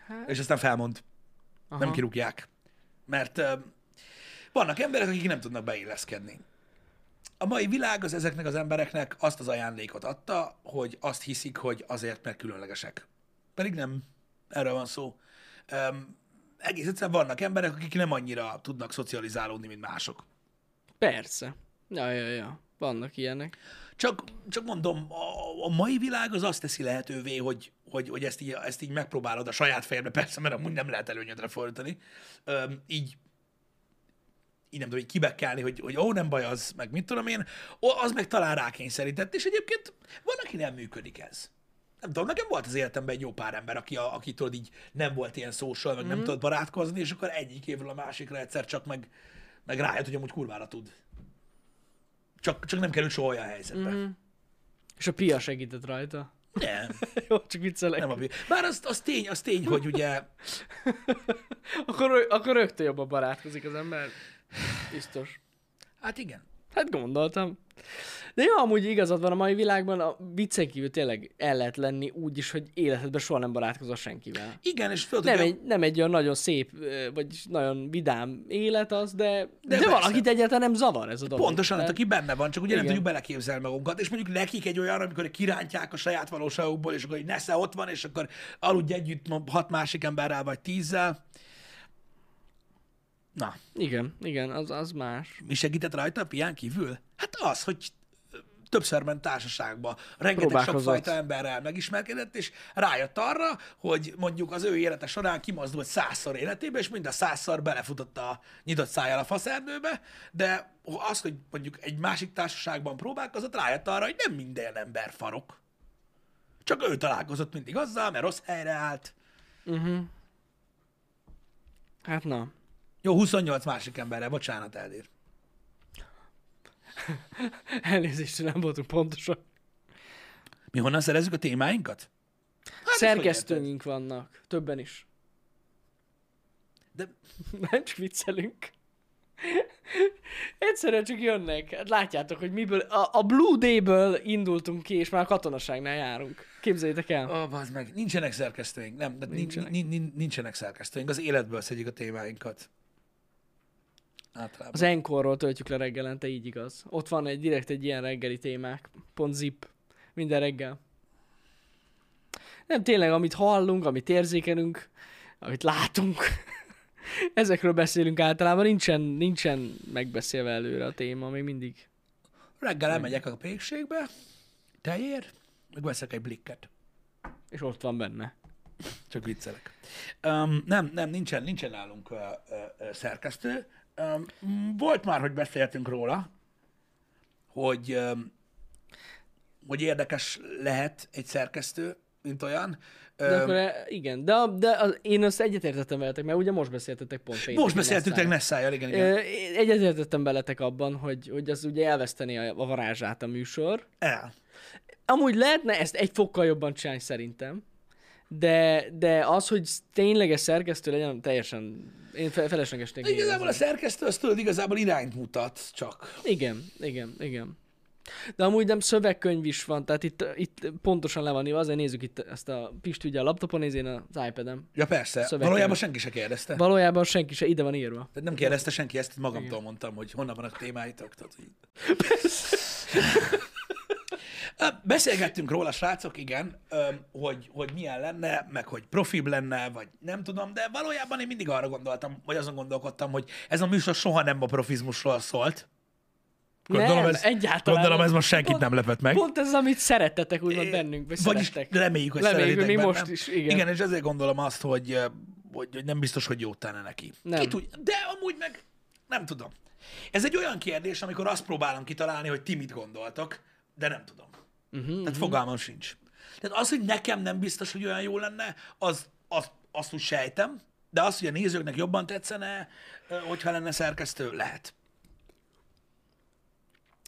Hát, És aztán felmond, aha. nem kirúgják. Mert eh, vannak emberek, akik nem tudnak beilleszkedni. A mai világ az ezeknek az embereknek azt az ajándékot adta, hogy azt hiszik, hogy azért, mert különlegesek. Pedig nem. Erről van szó. Um, egész egyszerűen vannak emberek, akik nem annyira tudnak szocializálódni, mint mások. Persze. Ja, ja, ja. Vannak ilyenek. Csak, csak mondom, a, a mai világ az azt teszi lehetővé, hogy, hogy, hogy ezt, így, ezt így megpróbálod a saját fejedbe, persze, mert amúgy nem lehet előnyödre fordítani, Öm, így, így nem tudom, így kibekkelni, hogy, hogy ó, nem baj az, meg mit tudom én, ó, az meg talán rákényszerített, és egyébként van, aki nem működik ez. Nem tudom, nekem volt az életemben egy jó pár ember, aki, a, aki tudod, így nem volt ilyen social, meg mm. nem tudott barátkozni, és akkor egyik évről a másikra egyszer csak meg, meg rájött, hogy amúgy kurvára tud. Csak, csak nem került soha olyan helyzetbe. Mm. És a pia segített rajta. Nem, Jó, csak viccelek. nem a pi- Bár az, az, tény, az tény, hogy ugye, Akkor, akkor rögtön jobban barátkozik az ember. Biztos. hát igen. Hát gondoltam. De jó, amúgy igazad van a mai világban, a viccen kívül tényleg el lehet lenni úgy is, hogy életedben soha nem barátkozol senkivel. Igen, és tudod, Nem ugye, egy, nem egy olyan nagyon szép, vagy nagyon vidám élet az, de, de, de valakit egyáltalán nem zavar ez a dolog. pontosan, hát, aki benne van, csak ugye nem Igen. tudjuk beleképzelni magunkat, és mondjuk nekik egy olyan, amikor kirántják a saját valóságukból, és akkor egy nesze ott van, és akkor aludj együtt hat másik emberrel, vagy tízzel. Na, Igen, igen, az, az más. mi segített rajta a pián kívül? Hát az, hogy többször ment társaságba, rengeteg sokfajta emberrel megismerkedett, és rájött arra, hogy mondjuk az ő élete során kimozdult százszor életébe, és mind a százszor belefutott a nyitott szájjal a faszerdőbe, de az, hogy mondjuk egy másik társaságban próbálkozott, rájött arra, hogy nem minden ember farok. Csak ő találkozott mindig azzal, mert rossz helyre állt. Hát na. Jó, 28 másik emberrel, bocsánat, Eldér. Elnézést, nem voltunk pontosan. Mi honnan szerezzük a témáinkat? Hát, Szerkesztőink vannak, többen is. De Nem csak viccelünk. Egyszerűen csak jönnek. Hát látjátok, hogy miből, a, a Blue Day-ből indultunk ki, és már a katonaságnál járunk. Képzeljétek el. Ó, oh, meg, nincsenek szerkesztőink, nem, de nincsenek. Nincsenek. Nin, nin, nincsenek szerkesztőink, az életből szedjük a témáinkat. Általában. Az Enkorról töltjük le reggelente, így igaz. Ott van egy direkt egy ilyen reggeli témák. Pont zip. Minden reggel. Nem tényleg, amit hallunk, amit érzékelünk, amit látunk. Ezekről beszélünk általában, nincsen, nincsen megbeszélve előre a téma, még mindig. Reggel elmegyek a pékségbe, tejér, meg veszek egy blikket. És ott van benne. Csak viccelek. Um, nem, nem, nincsen, nincsen nálunk uh, uh, szerkesztő. Volt már, hogy beszéltünk róla, hogy, hogy érdekes lehet egy szerkesztő, mint olyan. De akkor e- igen, de, de az, én azt egyetértettem veletek, mert ugye most beszéltetek pont pénteken most beszéltünk Nessáról. Nessájjal, igen, igen. Ö, én Egyetértettem veletek abban, hogy, hogy az ugye elveszteni a, a varázsát a műsor. El. Amúgy lehetne ezt egy fokkal jobban csinálni szerintem, de, de az, hogy tényleges szerkesztő legyen, teljesen én fe- feleslegesnek De igazából a szerkesztő az tudod, igazából irányt mutat csak. Igen, igen, igen. De amúgy nem szövegkönyv is van, tehát itt, itt pontosan le van írva, azért nézzük itt ezt a Pist ugye a laptopon, néz én az iPad-em. Ja persze, valójában senki se kérdezte. Valójában senki se ide van írva. Tehát nem kérdezte senki, ezt magamtól mondtam, hogy honnan vannak témáitok. Tehát, hogy... Ö, Beszélgettünk róla, srácok, igen, hogy, hogy milyen lenne, meg hogy profibb lenne, vagy nem tudom, de valójában én mindig arra gondoltam, vagy azon gondolkodtam, hogy ez a műsor soha nem a profizmusról szólt. Gondolom, nem, ez, egyáltalán gondolom ez most senkit Pont- nem lepett meg. Pont ez, amit szerettetek úgymond bennünk, vagy Vagyis szerettek. reméljük, hogy Reméljük, szeretitek mi most is, igen. Igen, és ezért gondolom azt, hogy, hogy, hogy nem biztos, hogy jót tenne neki. Nem. Ki tudja, de amúgy meg nem tudom. Ez egy olyan kérdés, amikor azt próbálom kitalálni, hogy ti mit gondoltok, de nem tudom. Uh-huh, Tehát fogalmam sincs. Tehát az, hogy nekem nem biztos, hogy olyan jó lenne, az, az, azt úgy sejtem, de az, hogy a nézőknek jobban tetszene, hogyha lenne szerkesztő, lehet.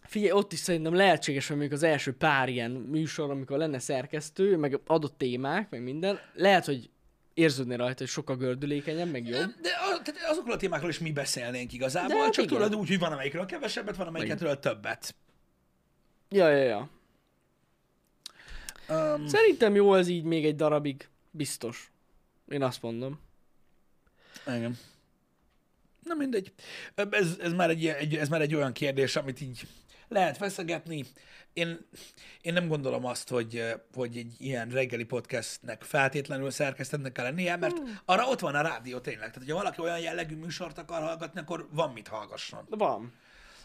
Figyelj, ott is szerintem lehetséges, hogy mondjuk az első pár ilyen műsor, amikor lenne szerkesztő, meg adott témák, meg minden, lehet, hogy érződni rajta, hogy sokkal gördülékenyebb, meg jobb. De a, tehát azokról a témákról is mi beszélnénk igazából, De de hát csak igen. tudod úgy, hogy van amelyikről kevesebbet, van amelyikről többet. Ja, ja, ja. Um, Szerintem jó ez így még egy darabig. Biztos. Én azt mondom. Igen. Na mindegy. Ez, ez, már egy, egy, ez már egy olyan kérdés, amit így lehet feszegetni. Én, én nem gondolom azt, hogy, hogy egy ilyen reggeli podcastnek feltétlenül szerkesztetnek kell lennie, mert arra ott van a rádió tényleg. Tehát, hogyha valaki olyan jellegű műsort akar hallgatni, akkor van mit hallgasson, van.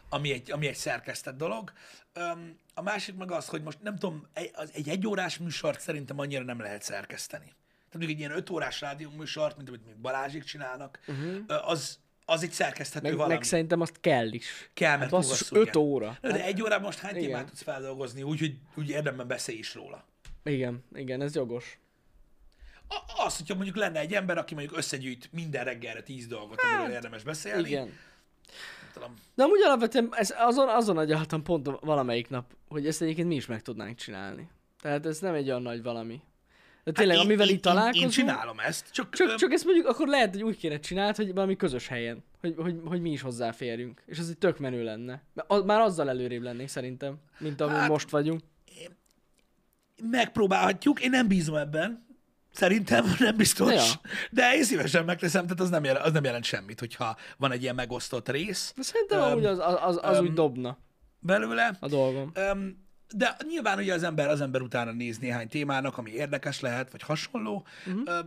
Ami egy, ami egy szerkesztett dolog. Öm, a másik meg az, hogy most nem tudom, egy, az- egy egyórás műsort szerintem annyira nem lehet szerkeszteni. Tehát mondjuk egy ilyen öt órás rádió műsort, mint amit még Balázsik csinálnak, uh-huh. az, az egy szerkeszthető Meg, valami. meg szerintem azt kell is. Kell, mert Hát basszus, hosszú, 5 igen. óra. De egy órában most hány témát tudsz feldolgozni, úgyhogy úgy érdemben beszélj is róla. Igen, igen, ez jogos. A- Az, hogyha mondjuk lenne egy ember, aki mondjuk összegyűjt minden reggelre tíz dolgot, amiről érdemes beszélni. Hát, Igen. Tudom. De amúgy alapvetően ez azon, azon agyaltam pont valamelyik nap, hogy ezt egyébként mi is meg tudnánk csinálni. Tehát ez nem egy olyan nagy valami. De tényleg, Hát én- amivel én, itt találkozunk... Én, én csinálom ezt, csak, Csak, csak ezt mondjuk akkor lehet, hogy úgy kéne csináld, hogy valami közös helyen, hogy, hogy, hogy mi is hozzáférjünk. És az egy tök menő lenne. Mert már azzal előrébb lennénk szerintem, mint ami Hát- most vagyunk. megpróbálhatjuk, én nem bízom ebben. Szerintem nem biztos. Ja. De én szívesen megteszem, tehát az nem, jelent, az nem jelent semmit, hogyha van egy ilyen megosztott rész De szerintem Öm, amúgy az, az, az, az úgy dobna belőle. a dolgom. Öm, de nyilván ugye az ember az ember utána néz néhány témának, ami érdekes lehet, vagy hasonló. Uh-huh.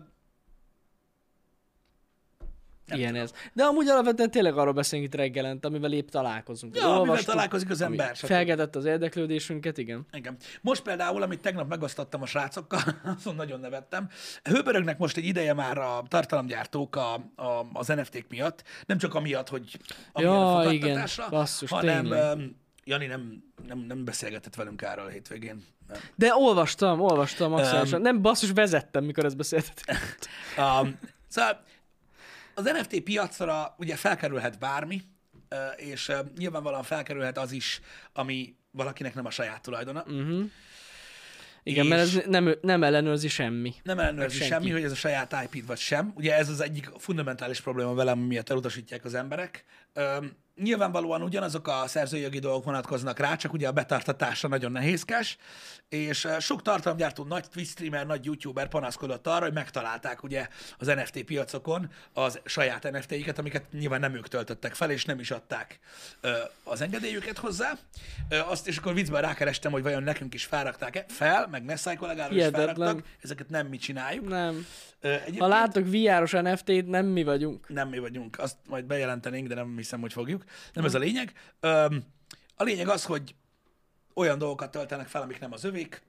Nem Ilyen ez. De amúgy alapvetően tényleg arról beszélünk itt reggelent, amivel épp találkozunk. Ja, amivel találkozik az ember. stb. Felgetett az érdeklődésünket, igen. Igen. Most például, amit tegnap megosztottam a srácokkal, azon nagyon nevettem. Hőbörögnek most egy ideje már a tartalomgyártók a, a, az NFT-k miatt, nem csak amiatt, hogy amilyen Ja, a igen. Basszus, hanem tényleg. um, Jani nem, nem, nem beszélgetett velünk erről a hétvégén. Nem. De olvastam, olvastam maximálisan. Öm. Nem basszus, vezettem, mikor ezt beszéltetek. Um, szóval az NFT piacra ugye felkerülhet bármi, és nyilvánvalóan felkerülhet az is, ami valakinek nem a saját tulajdona. Uh-huh. Igen, mert ez nem, nem ellenőrzi semmi. nem ellenőrzi Meg semmi, senki. hogy ez a saját IP-d vagy sem. Ugye ez az egyik fundamentális probléma velem, miatt elutasítják az emberek. Nyilvánvalóan ugyanazok a szerzői jogi dolgok vonatkoznak rá, csak ugye a betartatása nagyon nehézkes, és eh, sok tartalomgyártó, nagy Twitch streamer, nagy YouTuber panaszkodott arra, hogy megtalálták ugye az NFT piacokon az saját NFT-iket, amiket nyilván nem ők töltöttek fel, és nem is adták ö, az engedélyüket hozzá. Ö, azt és akkor viccben rákerestem, hogy vajon nekünk is felrakták-e fel, meg Nessai kollégára is felraktak, ezeket nem mi csináljuk. Nem. Egyébként Ha látok VR-os NFT-t, nem mi vagyunk. nem mi vagyunk, azt majd bejelentenénk, de nem hiszem, hogy fogjuk. Nem ez a lényeg. Öm, a lényeg az, hogy olyan dolgokat töltenek fel, amik nem az övék,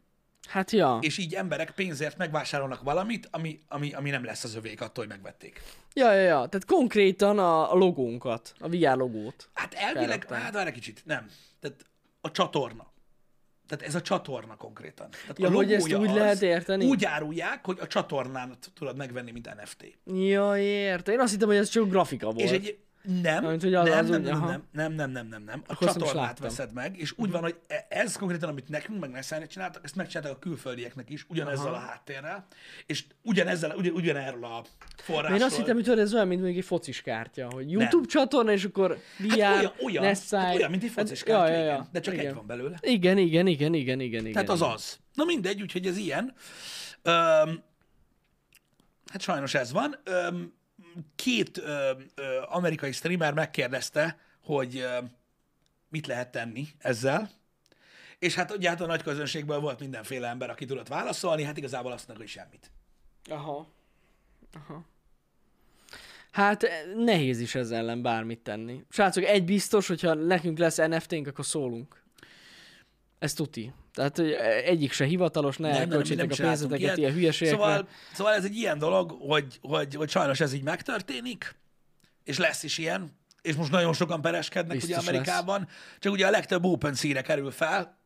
Hát ja. és így emberek pénzért megvásárolnak valamit, ami, ami, ami nem lesz az övék attól, hogy megvették. Ja, ja, ja. Tehát konkrétan a, a logónkat, a VR logót. Hát elvileg, Felrakták. hát várj egy kicsit, nem. Tehát a csatorna. Tehát ez a csatorna konkrétan. Tehát Ja, a hogy ezt úgy lehet érteni? Úgy árulják, hogy a csatornán tudod megvenni, mint NFT. Ja, érte. Én azt hittem, hogy ez csak grafika volt. És egy nem, Mármint, hogy az- nem, az nem, úgy, nem, aha. nem, nem, nem, nem, nem, nem. A Akkor nem csatornát veszed meg, és úgy van, hogy e- ez konkrétan, amit nekünk, meg Nessájnak csináltak, ezt megcsináltak a külföldieknek is, ugyanezzel a háttérrel, és ugyanezzel, ugyan, ugyanerről a forrásról. Én azt hittem, hogy ez olyan, mint mondjuk egy focis kártya, hogy YouTube csatorna, és akkor VR, hát olyan, olyan, hát olyan, mint egy focis Hát, kártya, ja, ja, igen, ja. de csak igen. egy van belőle. Igen, igen, igen, igen, igen, igen. Tehát az igen. az. Na mindegy, úgyhogy ez ilyen. Öm, hát sajnos ez van. Öm, két öm, ö, amerikai streamer megkérdezte, hogy öm, mit lehet tenni ezzel. És hát ugye hát a nagy közönségből volt mindenféle ember, aki tudott válaszolni, hát igazából azt mondta, hogy semmit. Aha. Aha. Hát eh, nehéz is ezzel ellen bármit tenni. Srácok, egy biztos, hogyha nekünk lesz NFT-nk, akkor szólunk. Ez tuti. Tehát hogy egyik se hivatalos, ne elköltsétek a pénzeteket ilyet. ilyen hülyeségekre. Szóval, szóval ez egy ilyen dolog, hogy, hogy, hogy sajnos ez így megtörténik, és lesz is ilyen, és most nagyon sokan pereskednek Biztos ugye Amerikában, csak ugye a legtöbb open re kerül fel,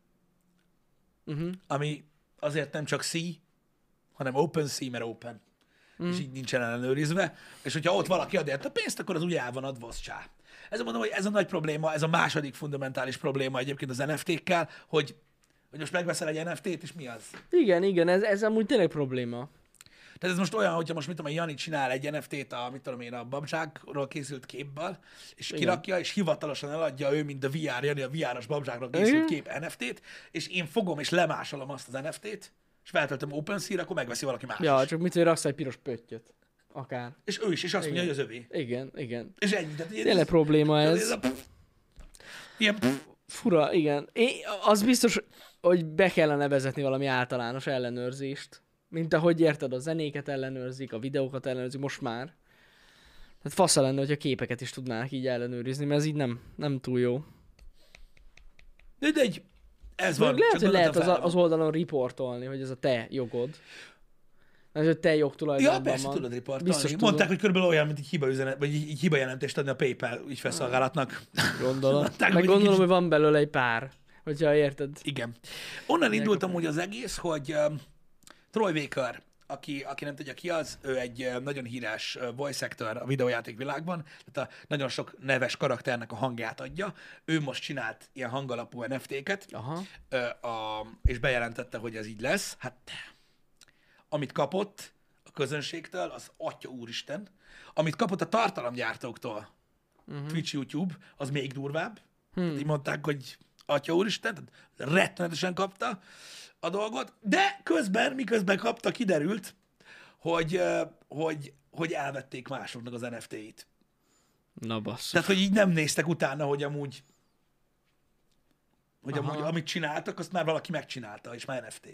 Uh-huh. ami azért nem csak C, hanem open C, mert open. Mm. És így nincsen ellenőrizve. És hogyha ott valaki ad érte pénzt, akkor az úgy el van adva, az csá. Ez mondom, hogy ez a nagy probléma, ez a második fundamentális probléma egyébként az NFT-kkel, hogy, hogy most megveszel egy NFT-t, és mi az? Igen, igen, ez, ez amúgy tényleg probléma. Tehát ez most olyan, hogyha most mit tudom, én, Jani csinál egy NFT-t a, mit tudom én, a babzsákról készült képből, és Igen. kirakja, és hivatalosan eladja ő, mint a VR, Jani a VR-os babzsákról készült Igen. kép NFT-t, és én fogom és lemásolom azt az NFT-t, és feltöltöm OpenSea-re, akkor megveszi valaki más Ja, is. csak mit, hogy raksz egy piros pöttyöt. Akár. És ő is, és azt mondja, hogy az övé. Igen, igen. És ennyi. Tehát Tényleg probléma ez ez. a pff, ilyen pff, Fura, igen. Én, az biztos, hogy be kellene vezetni valami általános ellenőrzést. Mint ahogy érted, a zenéket ellenőrzik, a videókat ellenőrzik, most már. Tehát fasza lenne, hogyha képeket is tudnák így ellenőrizni, mert ez így nem, nem túl jó. de de egy, ez van. Lehet, hogy lehet az, a- az oldalon riportolni, hogy ez a te jogod. Ez a te Ja, jogtulajdonban persze, van. tudod riportolni. Biztos Mondták, tudom. hogy körülbelül olyan, mint egy hiba üzenet, vagy egy, egy hiba jelentést adni a PayPal ügyfelszolgálatnak. Gondolom. Mondták, Meg hogy gondolom, kicsit- hogy van belőle egy pár. Hogyha érted. Igen. Onnan indult amúgy az egész, hogy um, Troy Baker, aki, aki nem tudja ki az, ő egy uh, nagyon híres uh, voice actor a videójáték világban, tehát a nagyon sok neves karakternek a hangját adja. Ő most csinált ilyen hangalapú NFT-ket, Aha. ö, a, és bejelentette, hogy ez így lesz. Hát, amit kapott a közönségtől, az atya úristen. Amit kapott a tartalomgyártóktól, uh-huh. Twitch, YouTube, az még durvább. Hmm. Így mondták, hogy atya úristen, tehát rettenetesen kapta a dolgot, de közben, miközben kapta, kiderült, hogy, hogy, hogy elvették másoknak az NFT-it. Na basszus. Tehát, hogy így nem néztek utána, hogy amúgy, hogy Aha. amúgy amit csináltak, azt már valaki megcsinálta, és már NFT.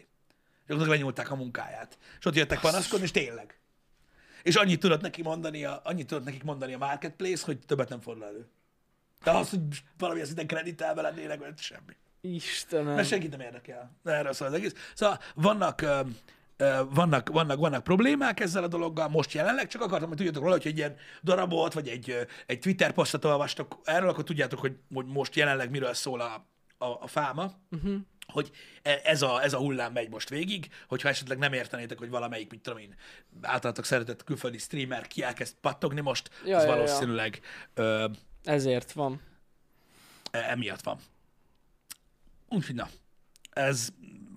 És akkor lenyúlták a munkáját. És ott jöttek panaszkodni, és tényleg. És annyit tudott neki mondani a, annyit tudott nekik mondani a marketplace, hogy többet nem fordul elő. De az, hogy valami szinten kreditálva lennének, vagy semmi. Istenem. Mert senkit nem érdekel. Erről szól az egész. Szóval vannak, vannak, vannak, vannak problémák ezzel a dologgal most jelenleg, csak akartam, hogy tudjátok róla, hogy egy ilyen darabot, vagy egy, egy Twitter posztot olvastok erről, akkor tudjátok, hogy, most jelenleg miről szól a, a, a fáma. Uh-huh. Hogy e- ez a, ez a hullám megy most végig, hogyha esetleg nem értenétek, hogy valamelyik, mit tudom én, általatok szeretett külföldi streamer ki elkezd pattogni most, Ja, az ja, ja. valószínűleg ö, Ezért van. E- emiatt van. Úgyhogy na, ez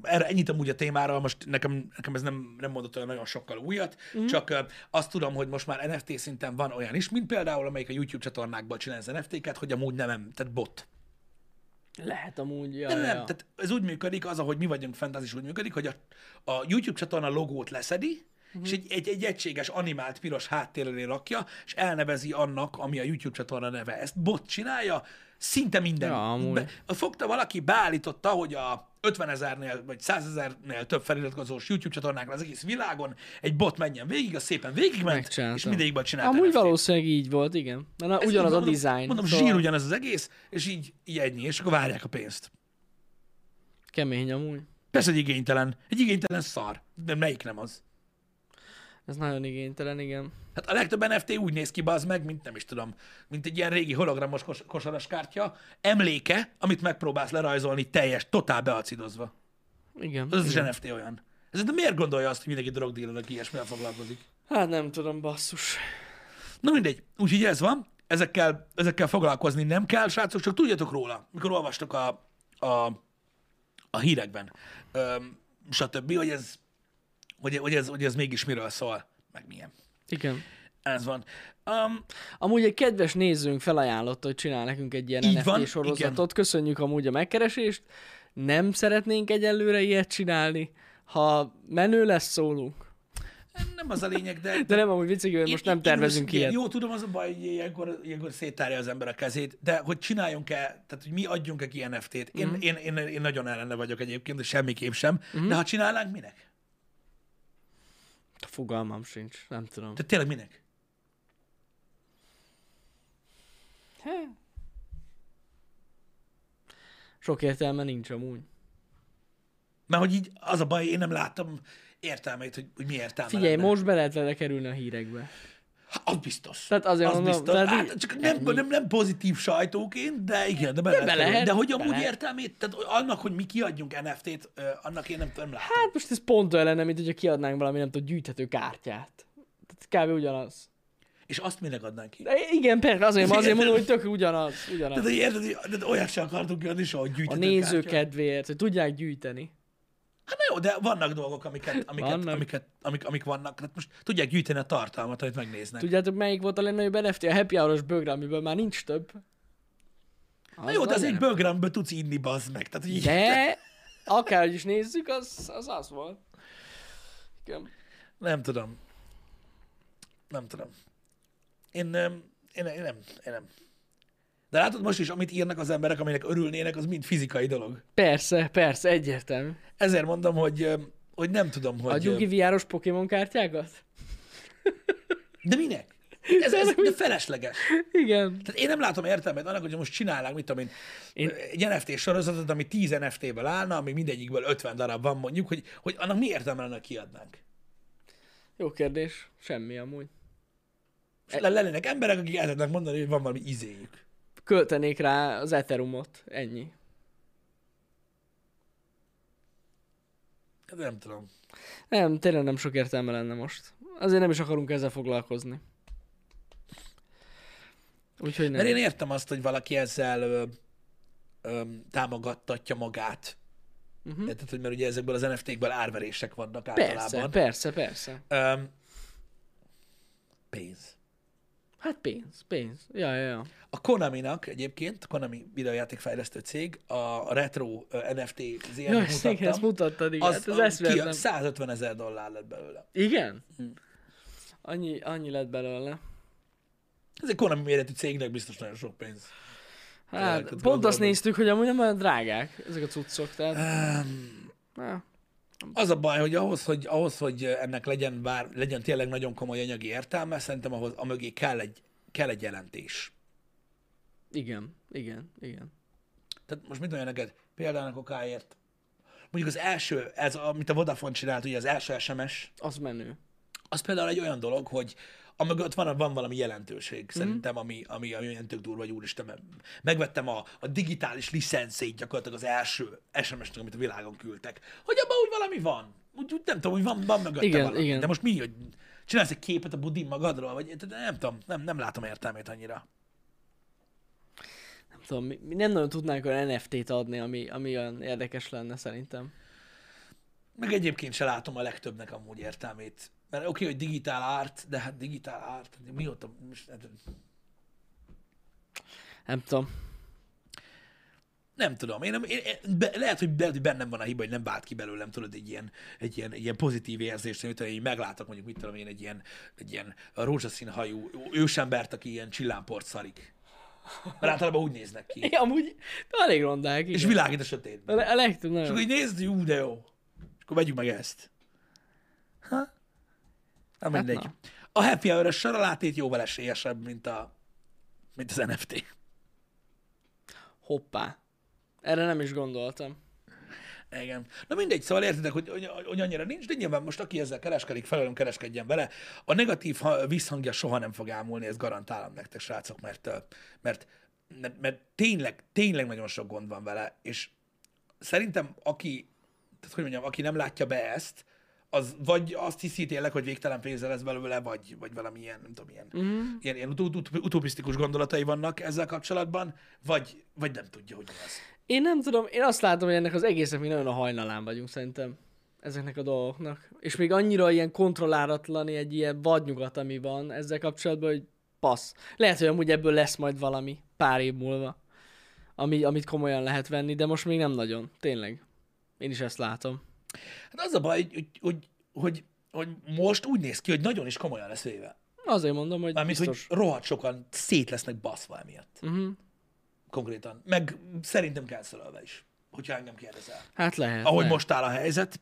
erre ennyit amúgy a témára, most nekem, nekem ez nem, nem mondott olyan nagyon sokkal újat, mm. csak azt tudom, hogy most már NFT szinten van olyan is, mint például, amelyik a YouTube csatornákból csinál az NFT-ket, hogy amúgy nem, tehát bot. Lehet amúgy, ja, Nem, ja. nem, tehát ez úgy működik, az, ahogy mi vagyunk fent, az is úgy működik, hogy a, a YouTube csatorna logót leszedi, és egy, egy, egy egységes animált piros háttérrelé rakja, és elnevezi annak, ami a YouTube csatorna neve. Ezt bot csinálja, szinte minden. Ja, amúgy. fogta valaki, beállította, hogy a 50 ezernél vagy 100 ezernél több feliratkozós YouTube csatornákon az egész világon egy bot menjen végig, az szépen végigment, és mindegyikben csinált Amúgy NFT-t. valószínűleg így volt, igen. Na, na, ugyanaz így a mondom- design. Mondom, szóval zsír ugyanez az egész, és így, így ennyi, és akkor várják a pénzt. Kemény amúgy. Persze, hogy igénytelen. Egy igénytelen szar. De melyik nem az? Ez nagyon igénytelen, igen. Hát a legtöbb NFT úgy néz ki, az meg, mint nem is tudom, mint egy ilyen régi hologramos kos- kosaras kártya, emléke, amit megpróbálsz lerajzolni teljes, totál beacidozva. Igen. Az az igen. NFT olyan. Ez de miért gondolja azt, hogy mindenki drogdíler, aki ilyesmivel foglalkozik? Hát nem tudom, basszus. Na mindegy, úgyhogy ez van, ezekkel, ezekkel foglalkozni nem kell, srácok, csak tudjatok róla, mikor olvastok a, a, a hírekben, öm, stb., hogy ez, hogy, hogy, ez, hogy ez mégis miről szól, meg milyen. Igen. Ez van. Um, Amúgy egy kedves nézőnk felajánlotta, hogy csinál nekünk egy ilyen NFT van, sorozatot. igen. Köszönjük amúgy a megkeresést. Nem szeretnénk egyelőre ilyet csinálni. Ha menő lesz, szólunk. nem az a lényeg, de... De nem amúgy viccig, most Én- nem tervezünk én, ilyet. Jó, tudom, az a baj, hogy ilyenkor, ilyenkor széttárja az ember a kezét, de hogy csináljunk-e, tehát hogy mi adjunk-e ki NFT-t, én, Mhm. mm. én, én, én, nagyon ellene vagyok egyébként, de semmiképp sem, mm. de ha csinálnánk, minek? Fogalmam sincs, nem tudom. Tehát tényleg minek? Sok értelme nincs amúgy. Mert hogy így az a baj, én nem láttam értelmét, hogy, hogy mi értelme Figyelj, lenne. most be lehet vele kerülni a hírekbe. Hát, az biztos. Tehát azért az mondom, biztos. tehát hát, csak nem, nem, nem, pozitív sajtóként, de igen, de be, lehet, be kerülni. lehet, De hogy amúgy lehet. értelmét, tehát annak, hogy mi kiadjunk NFT-t, annak én nem, nem látom. Hát most ez pont olyan lenne, mint hogyha kiadnánk valami, nem tudom, gyűjthető kártyát. Tehát kb. ugyanaz. És azt minek adnánk ki? De igen, persze, azért, azért mondom, hogy tök ugyanaz. ugyanaz. Tehát, hogy érted, hogy de olyat sem akartunk kiadni soha, hogy A gyűjtető néző kártya. kedvéért, hogy tudják gyűjteni. Hát na jó, de vannak dolgok, amiket, amiket, Vannak. amiket amik, amik vannak. Hát most tudják gyűjteni a tartalmat, amit megnéznek. Tudjátok, melyik volt a legnagyobb NFT? A Happy Hour-os bögre, amiből már nincs több. na jó, de az egy bögramből tudsz inni, bazd meg. Tehát, így, De, akárhogy is nézzük, az az, az volt. Igen. Nem tudom. Nem tudom. Én, nem, én, én nem, én nem. De látod most is, amit írnak az emberek, aminek örülnének, az mind fizikai dolog. Persze, persze, egyértelmű. Ezért mondom, hogy, hogy nem tudom, hogy... Ki ö, VR-os Pokémon kártyákat? De minek? Ez, ez de felesleges. Igen. Tehát én nem látom értelmet annak, hogy most csinálnánk, mit tudom én, én... Egy NFT sorozatot, ami 10 NFT-ből állna, ami mindegyikből 50 darab van mondjuk, hogy, hogy annak mi értelme lenne, kiadnánk? Jó kérdés. Semmi amúgy. Le- lennének emberek, akik el tudnak mondani, hogy van valami izéjük. Költenék rá az Ethereumot. Ennyi. Hát nem tudom. Nem, tényleg nem sok értelme lenne most. Azért nem is akarunk ezzel foglalkozni. Úgyhogy nem. Mert én értem azt, hogy valaki ezzel ö, ö, támogattatja magát. Mhm. Uh-huh. Érted, hogy mert ugye ezekből az NFT-kből árverések vannak Persze, általában. persze, persze. Öm, pénz. Hát pénz, pénz. Ja, ja, ja. A Konami-nak egyébként, Konami videójátékfejlesztő cég, a retro NFT ZN Ja, ezt, igen, ezt mutattam, mutattad, igen. az, Hát az ki, 150 ezer dollár lett belőle. Igen? Hm. Annyi, annyi lett belőle. Ez egy Konami méretű cégnek biztos nagyon sok pénz. Hát, pont azt néztük, hogy amúgy nem olyan drágák ezek a cuccok, tehát... Um, Na, az a baj, hogy ahhoz, hogy, ahhoz, hogy ennek legyen, bár, legyen tényleg nagyon komoly anyagi értelme, szerintem ahhoz amögé kell egy, kell egy jelentés. igen, igen, igen. Tehát most mit mondja neked? Például okáért. Mondjuk az első, ez, amit a Vodafone csinált, ugye az első SMS, Az menő. az például egy olyan dolog, hogy amögött van, van valami jelentőség, szerintem, ami, ami, ami olyan tök durva, hogy úristen, megvettem a, a digitális licenszét gyakorlatilag az első SMS-nek, amit a világon küldtek. Hogy abban úgy valami van. Úgy, úgy nem tudom, hogy van, van mögötte Igen, valami. igen. De most mi, hogy csinálsz egy képet a budin magadról, vagy nem tudom, nem, nem látom értelmét annyira. Nem tudom, mi nem nagyon tudnánk olyan NFT-t adni, ami, ami olyan érdekes lenne szerintem. Meg egyébként se látom a legtöbbnek amúgy értelmét. Mert oké, okay, hogy digitál árt, de hát digitál árt, mióta... Most, hát, Nem tudom. nem tudom, én, nem, én, én be, lehet, hogy, lehet, hogy bennem van a hiba, hogy nem vált ki belőlem, tudod, egy ilyen, egy ilyen, egy ilyen pozitív érzést, amit én meglátok, mondjuk, mit tudom én, egy ilyen, egy ilyen rózsaszín hajú ősembert, aki ilyen csillámport szarik. Mert általában úgy néznek ki. Ja, amúgy elég rondák, igen. És világít a sötétben. A, le- a legtöbb És nagyon. akkor így nézd, ú, de jó. És akkor vegyük meg ezt. Na mindegy. na. A happy hour saralátét jóval esélyesebb, mint, a, mint az NFT. Hoppá. Erre nem is gondoltam. Igen. Na mindegy, szóval értitek, hogy, hogy, hogy annyira nincs, de nyilván most aki ezzel kereskedik, felelőm kereskedjen vele. A negatív ha- visszhangja soha nem fog elmúlni, ezt garantálom nektek, srácok, mert, mert, mert, mert tényleg, tényleg nagyon sok gond van vele, és szerintem aki, tehát hogy mondjam, aki nem látja be ezt, az vagy azt hiszi tényleg, hogy végtelen pénze lesz belőle, vagy, vagy valamilyen, nem tudom, ilyen, mm. ilyen, ilyen utó, utopisztikus gondolatai vannak ezzel kapcsolatban, vagy, vagy nem tudja, hogy mi az. Én nem tudom, én azt látom, hogy ennek az egésznek mi nagyon a hajnalán vagyunk szerintem. Ezeknek a dolgoknak. És még annyira ilyen kontrolláratlan egy ilyen vadnyugat, ami van ezzel kapcsolatban, hogy passz. Lehet, hogy amúgy ebből lesz majd valami pár év múlva, ami, amit komolyan lehet venni, de most még nem nagyon. Tényleg. Én is ezt látom. Hát az a baj, hogy, hogy, hogy, hogy most úgy néz ki, hogy nagyon is komolyan lesz véve. Azért mondom, hogy Mármint, biztos. hogy rohadt sokan szét lesznek baszva emiatt. Uh-huh. Konkrétan. Meg szerintem cancelölve is, hogyha engem kérdezel. Hát lehet. Ahogy lehet. most áll a helyzet,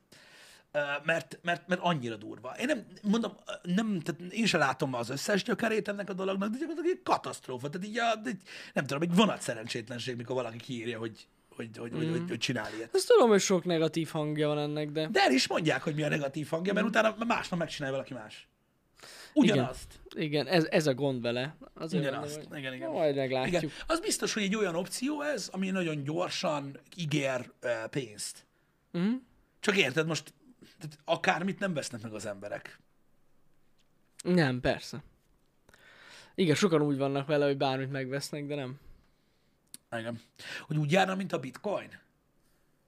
mert, mert, mert annyira durva. Én nem, mondom, nem, tehát én sem látom az összes gyökerét ennek a dolognak, de gyakorlatilag egy katasztrófa. Tehát így, a, egy, nem tudom, egy vonat szerencsétlenség, mikor valaki kiírja, hogy, hogy, hogy, mm. hogy, hogy, hogy csinál ilyet. Ezt tudom, hogy sok negatív hangja van ennek, de... De el is mondják, hogy mi a negatív hangja, mert utána másnap megcsinálja valaki más. Ugyanazt. Igen, ez, ez a gond vele. Azért Ugyanazt. mondom, Igen, igen. Majd meglátjuk. Igen. Az biztos, hogy egy olyan opció ez, ami nagyon gyorsan ígér uh, pénzt. Mhm. Csak érted, most tehát akármit nem vesznek meg az emberek. Nem, persze. Igen, sokan úgy vannak vele, hogy bármit megvesznek, de nem. Igen. Hogy úgy járna, mint a bitcoin?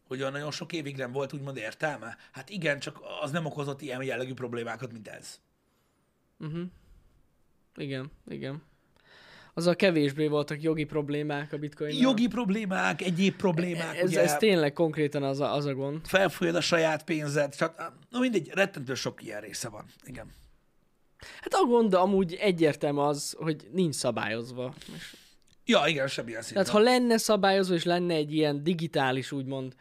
Hogy olyan nagyon sok évig nem volt úgymond értelme? Hát igen, csak az nem okozott ilyen jellegű problémákat, mint ez. Igen, igen. Azzal kevésbé voltak jogi problémák a bitcoin Jogi problémák, egyéb problémák, ez, ugye, ez tényleg konkrétan az a, az a gond. felfolyad a saját pénzed, csak, na mindegy, rettentő sok ilyen része van. Igen. Hát a gond amúgy egyértelmű az, hogy nincs szabályozva. És, Ja, igen, semmilyen szinten. tehát ha lenne szabályozva, és lenne egy ilyen digitális, úgymond,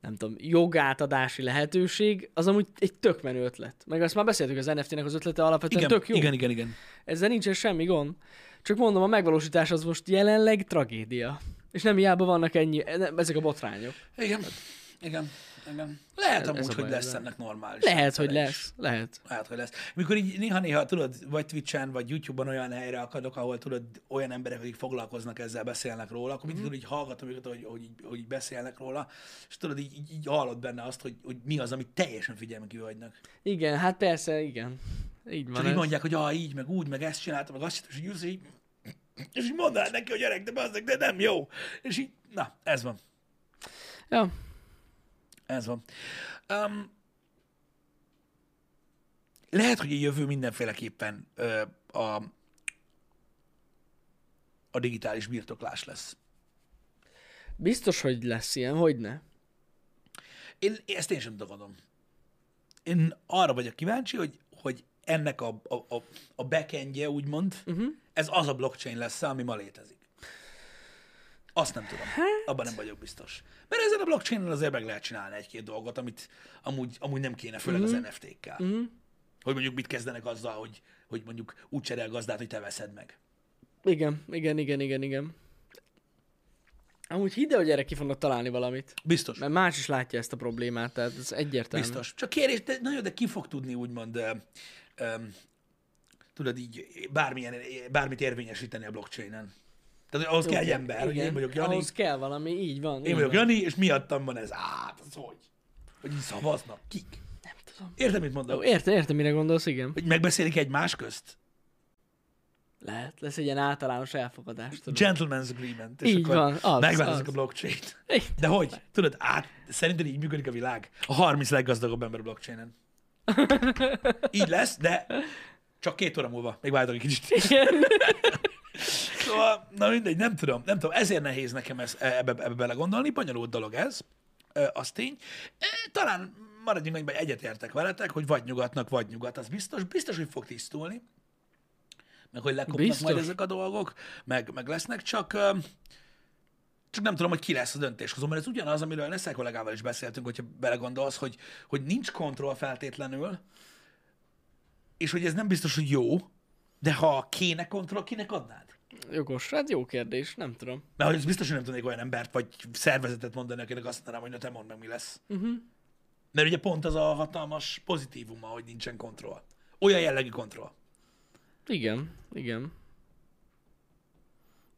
nem tudom, jogátadási lehetőség, az amúgy egy tök menő ötlet. Meg azt már beszéltük, az NFT-nek az ötlete alapvetően igen, tök jó. igen, igen, igen. Ezzel nincsen semmi gond. Csak mondom, a megvalósítás az most jelenleg tragédia. És nem hiába vannak ennyi, ezek a botrányok. Igen, igen, igen. Lehet Ez- amúgy, ez hogy baj lesz ennek normális. Lehet, hogy rendszere is. lesz. Lehet. Lehet, hogy lesz. Mikor így néha-néha, tudod, vagy Twitch-en, vagy YouTube-on olyan helyre akadok, ahol tudod, olyan emberek, akik foglalkoznak ezzel, beszélnek róla, akkor mindig tudod, így hallgatom őket, hogy, hogy, így, hogy így beszélnek róla, és tudod, így, így, így hallod benne azt, hogy, hogy mi az, amit teljesen figyelmen kívül hagynak. Igen, hát persze, igen. Így van Csak így mondják, hogy ah, így, meg úgy, meg ezt csináltam, meg azt csináltam, és így és így, és így mondanád neki, hogy gyerek, de bazdek, de nem jó. És így, na, ez van. Ja. Ez van. Um, lehet, hogy a jövő mindenféleképpen ö, a, a digitális birtoklás lesz. Biztos, hogy lesz ilyen, hogy ne? Én, én ezt én sem tagadom. Én arra vagyok kíváncsi, hogy, hogy ennek a, a, a, a backendje, úgymond, uh-huh. ez az a blockchain lesz, ami ma létezik. Azt nem tudom. Hát... Abban nem vagyok biztos. Mert ezen a blockchainen azért meg lehet csinálni egy-két dolgot, amit amúgy, amúgy nem kéne, főleg uh-huh. az NFT-kkel. Uh-huh. Hogy mondjuk mit kezdenek azzal, hogy, hogy mondjuk úgy cserél gazdát, hogy te veszed meg. Igen, igen, igen, igen, igen. Amúgy hidd hogy erre ki fognak találni valamit. Biztos. Mert más is látja ezt a problémát, tehát ez egyértelmű. Biztos. Csak kérés, de, nagyon, de ki fog tudni úgymond, ö, ö, tudod így, bármilyen, bármit érvényesíteni a blockchainen. Tehát hogy ahhoz kell egy ember, hogy én vagyok Jani, Ahhoz kell valami, így van. én vagyok Jani, és miattam van ez. Á, az hogy? Hogy így szavaznak. Kik? Nem tudom. Értem, mit mondom? Jó, értem, értem, mire gondolsz, igen. Hogy megbeszélik egymás közt? Lehet, lesz egy ilyen általános elfogadás. Tudod. Gentleman's agreement. És Így akkor van, az, Megváltozik az. a blockchain. De hogy? Tudod, át, szerinted így működik a világ? A 30 leggazdagabb ember a blockchainen. Így lesz, de csak két óra múlva. Még vártok egy kicsit. Igen. Szóval, na mindegy, nem tudom, nem tudom, ezért nehéz nekem ez, ebbe, ebbe belegondolni, bonyolult dolog ez, az tény. Talán maradjunk hogy egyetértek veletek, hogy vagy nyugatnak, vagy nyugat, az biztos, biztos, hogy fog tisztulni, meg hogy lekopnak Biztos. majd ezek a dolgok, meg, meg lesznek, csak csak nem tudom, hogy ki lesz a döntéshozó, mert ez ugyanaz, amiről Neszel kollégával is beszéltünk, hogyha belegondolsz, hogy, hogy nincs kontroll feltétlenül, és hogy ez nem biztos, hogy jó, de ha kéne kontroll, kinek adnád? Jogos, hát jó kérdés, nem tudom. Mert hogy ez biztos, hogy nem tudnék olyan embert vagy szervezetet mondani, akinek azt mondanám, hogy na te mondd meg, mi lesz. Uh-huh. Mert ugye pont az a hatalmas pozitívuma, hogy nincsen kontroll. Olyan jellegű kontroll. Igen, igen.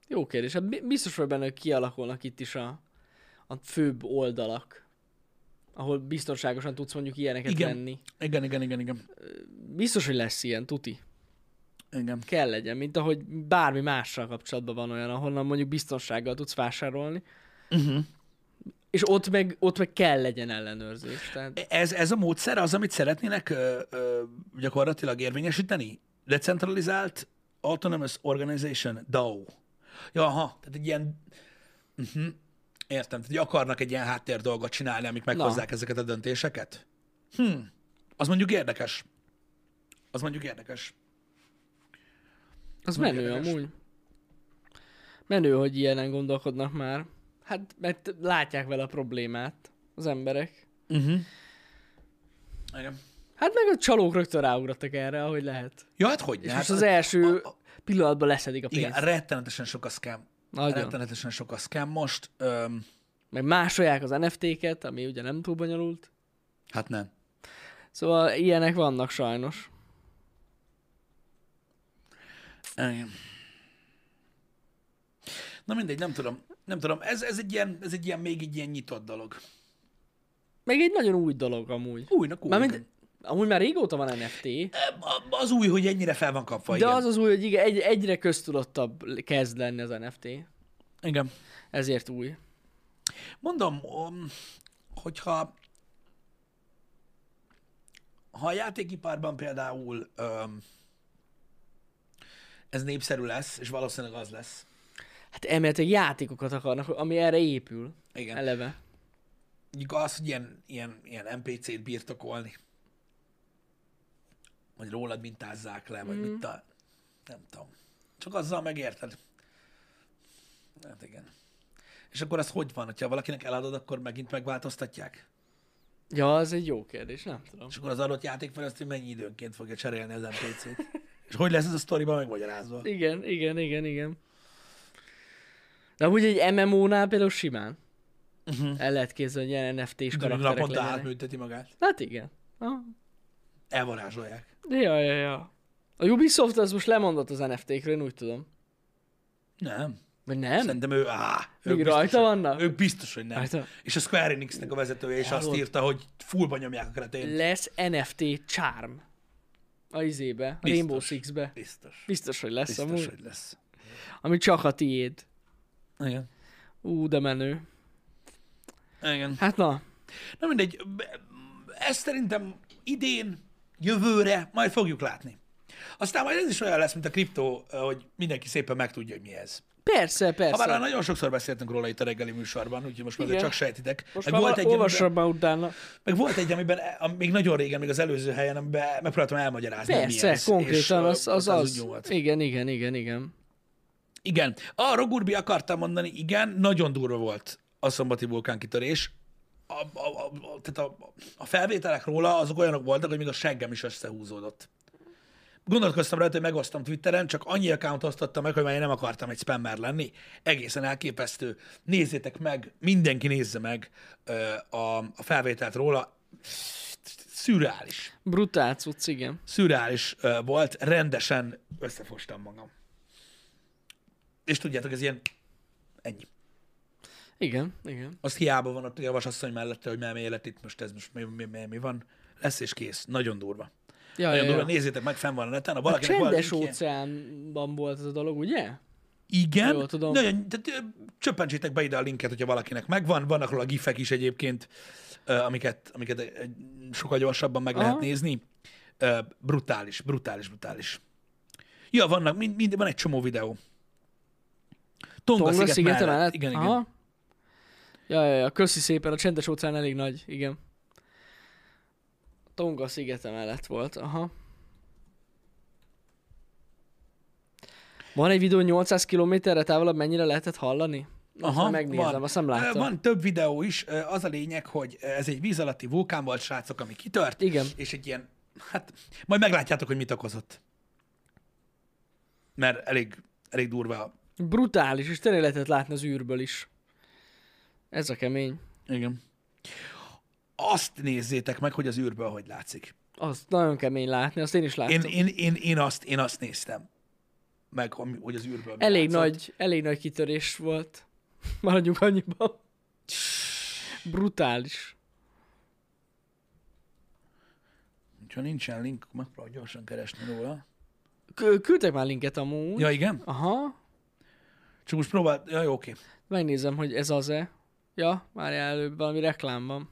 Jó kérdés. Hát bi- biztos vagy benne, hogy kialakulnak itt is a, a főbb oldalak, ahol biztonságosan tudsz mondjuk ilyeneket Igen. lenni. Igen, igen, igen, igen. Biztos, hogy lesz ilyen, tuti. Igen. Kell legyen, mint ahogy bármi mással kapcsolatban van olyan, ahonnan mondjuk biztonsággal tudsz vásárolni, Uh-huh. és ott meg, ott meg kell legyen ellenőrzés. Tehát Ez, ez a módszer az, amit szeretnének ö, ö, gyakorlatilag érvényesíteni? Decentralizált Autonomous Organization, DAO. Ja, aha, tehát egy ilyen... Uh-huh. Értem, tehát akarnak egy ilyen háttér dolgot csinálni, amik meghozzák ezeket a döntéseket? Hm, az mondjuk érdekes. Az mondjuk érdekes. Az Nagyon menő érdekes. amúgy. Menő, hogy ilyenen gondolkodnak már. Hát, mert látják vele a problémát az emberek. Uh-huh. Igen. Hát meg a csalók rögtön ráugrottak erre, ahogy lehet. Ja, hát hogy? És hát, most az első a- a- pillanatban leszedik a pénzt. Igen, rettenetesen sok a scam. Nagyon. Rettenetesen sok a scam most. Öm, Meg másolják az NFT-ket, ami ugye nem túl bonyolult. hát nem. Szóval ilyenek vannak sajnos. Igen. Na mindegy, nem tudom. Nem tudom, ez, ez, egy ilyen, ez egy ilyen, még egy ilyen nyitott dolog. Meg egy nagyon új dolog amúgy. Újnak új. Mármint, amúgy már régóta van NFT, Az új, hogy ennyire fel van kapva, de igen. az az új, hogy igen, egy, egyre köztudottabb kezd lenni az NFT. Igen. Ezért új. Mondom, hogyha ha a játékiparban például um, ez népszerű lesz, és valószínűleg az lesz. Hát elméletileg játékokat akarnak, ami erre épül. Igen. Eleve. Mondjuk az, hogy ilyen, ilyen, ilyen NPC-t birtokolni, vagy rólad mintázzák le, vagy mit a... Nem tudom. Csak azzal megérted. Hát igen. És akkor az hogy van, hogyha valakinek eladod, akkor megint megváltoztatják? Ja, az egy jó kérdés, nem tudom. És akkor az adott játékfejlesztő mennyi időnként fogja cserélni az NPC-t? És hogy lesz ez a sztoriban megmagyarázva? Igen, igen, igen, igen. De amúgy egy MMO-nál például simán. Uh-huh. El lehet képzelni, hogy ilyen NFT-s karakterek naponta átműteti magát. Hát igen. Aha. Elvarázsolják. Ja, ja, ja. A Ubisoft az most lemondott az NFT-kről, én úgy tudom. Nem. Vagy nem? Szerintem ő, á, Még ők rajta biztos, hogy- vannak? Ők biztos, hogy nem. Rajta. És a Square Enixnek a vezetője is azt írta, hogy fullba nyomják a kretén. Lesz NFT Charm. A izébe, a Biztos. Rainbow Six-be. Biztos. Biztos, hogy lesz Biztos, amúgy. hogy lesz. Ami csak a tiéd. Igen. Ú, de menő. Igen. Hát na, Na mindegy, ezt szerintem idén, jövőre majd fogjuk látni. Aztán majd ez is olyan lesz, mint a kriptó, hogy mindenki szépen megtudja, hogy mi ez. Persze, Ha persze. bár már nagyon sokszor beszéltünk róla itt a reggeli műsorban, úgyhogy most már csak sejtitek. Most meg, már volt egy, már utána. meg volt egy, amiben am- még nagyon régen, még az előző helyen, amiben megpróbáltam elmagyarázni, hogy mi Persze, ez. konkrétan az az. az. úgy nyúlt. Igen, igen, igen, igen. Igen. A Rogurbi akartam mondani, igen, nagyon durva volt a szombati vulkánkitörés. A, a, a, a, tehát a, a felvételek róla azok olyanok voltak, hogy még a seggem is összehúzódott. Gondolkoztam rajta, hogy megosztom Twitteren, csak annyi account osztottam meg, hogy már én nem akartam egy spammer lenni. Egészen elképesztő. Nézzétek meg, mindenki nézze meg ö, a, a felvételt róla. Szürreális. Brutál cucc, igen. Szürreális ö, volt, rendesen összefostam magam. És tudjátok, ez ilyen ennyi. Igen, igen. Az hiába van ott a javasasszony mellette, hogy nem élet itt most ez most mi, mi, mi, mi van. Lesz és kész. Nagyon durva. Ja, Nagyon ja, durva, ja. nézzétek meg, fenn van a neten. Ha A valakinek van csendes linkje- óceánban volt ez a dolog, ugye? Igen, Jól tudom. nagyon, tehát, csöppentsétek be ide a linket, hogyha valakinek megvan. Vannak róla gifek is egyébként, amiket, amiket sokkal gyorsabban meg Aha. lehet nézni. Brutális, brutális, brutális. Ja, vannak, mind, mind, van egy csomó videó. Tonga, Tonga sziget, szigete mellett. mellett? Igen, igen. Aha. Ja, ja, ja, köszi szépen, a csendes óceán elég nagy, igen. Tonga szigete mellett volt, aha. Van egy videó 800 kilométerre távolabb, mennyire lehetett hallani? Azt Aha, megnézem, van. azt nem láttam. Van több videó is. Az a lényeg, hogy ez egy víz alatti vulkán volt, srácok, ami kitört. Igen. És egy ilyen, hát majd meglátjátok, hogy mit okozott. Mert elég, elég durva. Brutális, és tényleg lehetett látni az űrből is. Ez a kemény. Igen. Azt nézzétek meg, hogy az űrből hogy látszik. Az nagyon kemény látni, azt én is láttam. Én, én, én, én, azt, én azt néztem. Meg, hogy az űrből elég, látszott. nagy, elég nagy kitörés volt. Maradjunk annyiban. Brutális. Ha nincsen link, megpróbálok gyorsan keresni róla. Küldtek már linket amúgy. Ja, igen? Aha. Csak most próbál... Ja, jó, oké. Megnézem, hogy ez az-e. Ja, már előbb valami reklám van.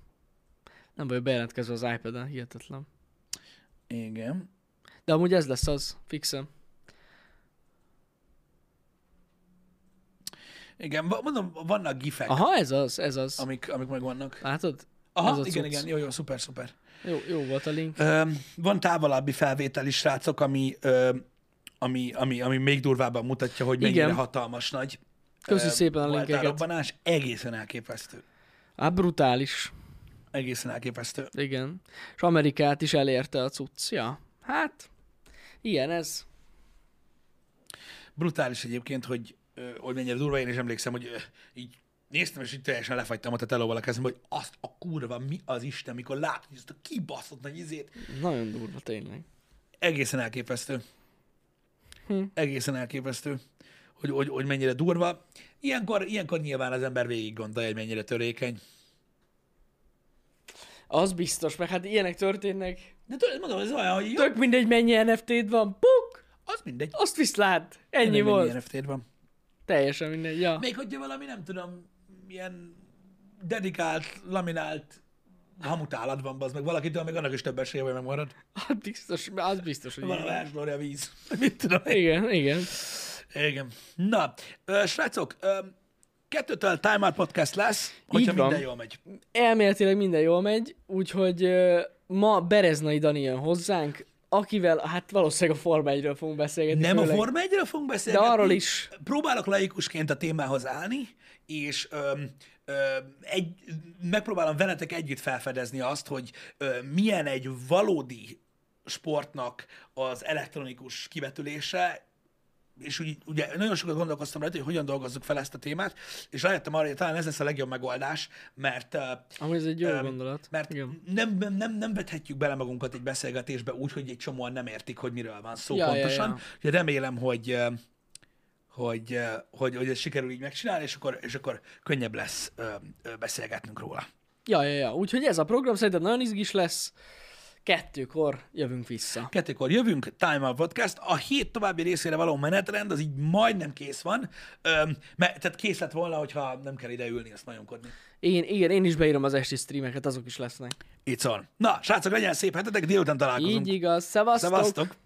Nem baj, bejelentkezve az iPad-en, hihetetlen. Igen. De amúgy ez lesz az, fixem. Igen, mondom, vannak gifek, Aha, ez az, ez az. amik, amik meg vannak. Látod? Aha, igen, cucc. igen, jó, jó, szuper, szuper. Jó, jó volt a link. Ö, van távolabbi felvétel is, srácok, ami, ö, ami, ami, ami még durvábban mutatja, hogy mennyire Igen. hatalmas nagy. Köszi ö, szépen a linkeket. robbanás. Egészen elképesztő. Hát brutális. Egészen elképesztő. Igen. És Amerikát is elérte a cucc. Ja. Hát, ilyen ez. Brutális egyébként, hogy, hogy mennyire durva. Én is emlékszem, hogy így néztem, és így teljesen lefagytam a telóval a kezembe, hogy azt a kurva, mi az Isten, mikor látod ezt a kibaszott nagy izét. Nagyon durva, tényleg. Egészen elképesztő. Hm. Egészen elképesztő, hogy, hogy, hogy mennyire durva. Ilyenkor, ilyenkor nyilván az ember végig gondolja, hogy mennyire törékeny. Az biztos, meg hát ilyenek történnek. De tudod, mondom, ez olyan, hogy jó, Tök mindegy, mennyi NFT-d van. Puk! az mindegy. Azt viszlát. Ennyi Tényleg volt. mennyi NFT-d van. Teljesen mindegy. Ja. Még hogyha valami, nem tudom, ilyen dedikált, laminált hamutálat van, az meg valakitől, még annak is több esélye, hogy megmarad. Hát biztos, az biztos, hogy Van a így. verslóra a víz. Mit tudom én. Igen, igen. Igen. Na, srácok, kettőtől Time Out Podcast lesz, hogyha minden jól megy. Elméletileg minden jól megy, úgyhogy ma Bereznai Dani jön hozzánk, akivel hát valószínűleg a Forma 1-ről fogunk beszélgetni. Nem a főleg. Forma 1 fogunk De beszélgetni. arról is. Próbálok laikusként a témához állni, és öm, öm, egy, megpróbálom veletek együtt felfedezni azt, hogy öm, milyen egy valódi sportnak az elektronikus kivetülése, és úgy, ugye nagyon sokat gondolkoztam rajta, hogy hogyan dolgozzuk fel ezt a témát, és rájöttem arra, hogy talán ez lesz a legjobb megoldás, mert Amúgy ez egy jó Öm, gondolat. mert Igen. nem, nem, nem, nem vethetjük bele magunkat egy beszélgetésbe úgy, hogy egy csomóan nem értik, hogy miről van szó Ja, ja, pontosan. ja. Úgyhogy remélem, hogy, hogy, hogy, hogy ez sikerül így megcsinálni, és akkor, és akkor könnyebb lesz beszélgetnünk róla. Ja, ja, ja. Úgyhogy ez a program szerintem nagyon izgis lesz. Kettőkor jövünk vissza. Kettőkor jövünk, Time Out Podcast. A hét további részére való menetrend, az így majdnem kész van. Öm, mert, tehát kész lett volna, hogyha nem kell ide ülni, azt nyomkodni. Én, igen, én is beírom az esti streameket, azok is lesznek. Itt van. Na, srácok, legyen szép hetetek, délután találkozunk. Így igaz. Szevasztok! Szevasztok!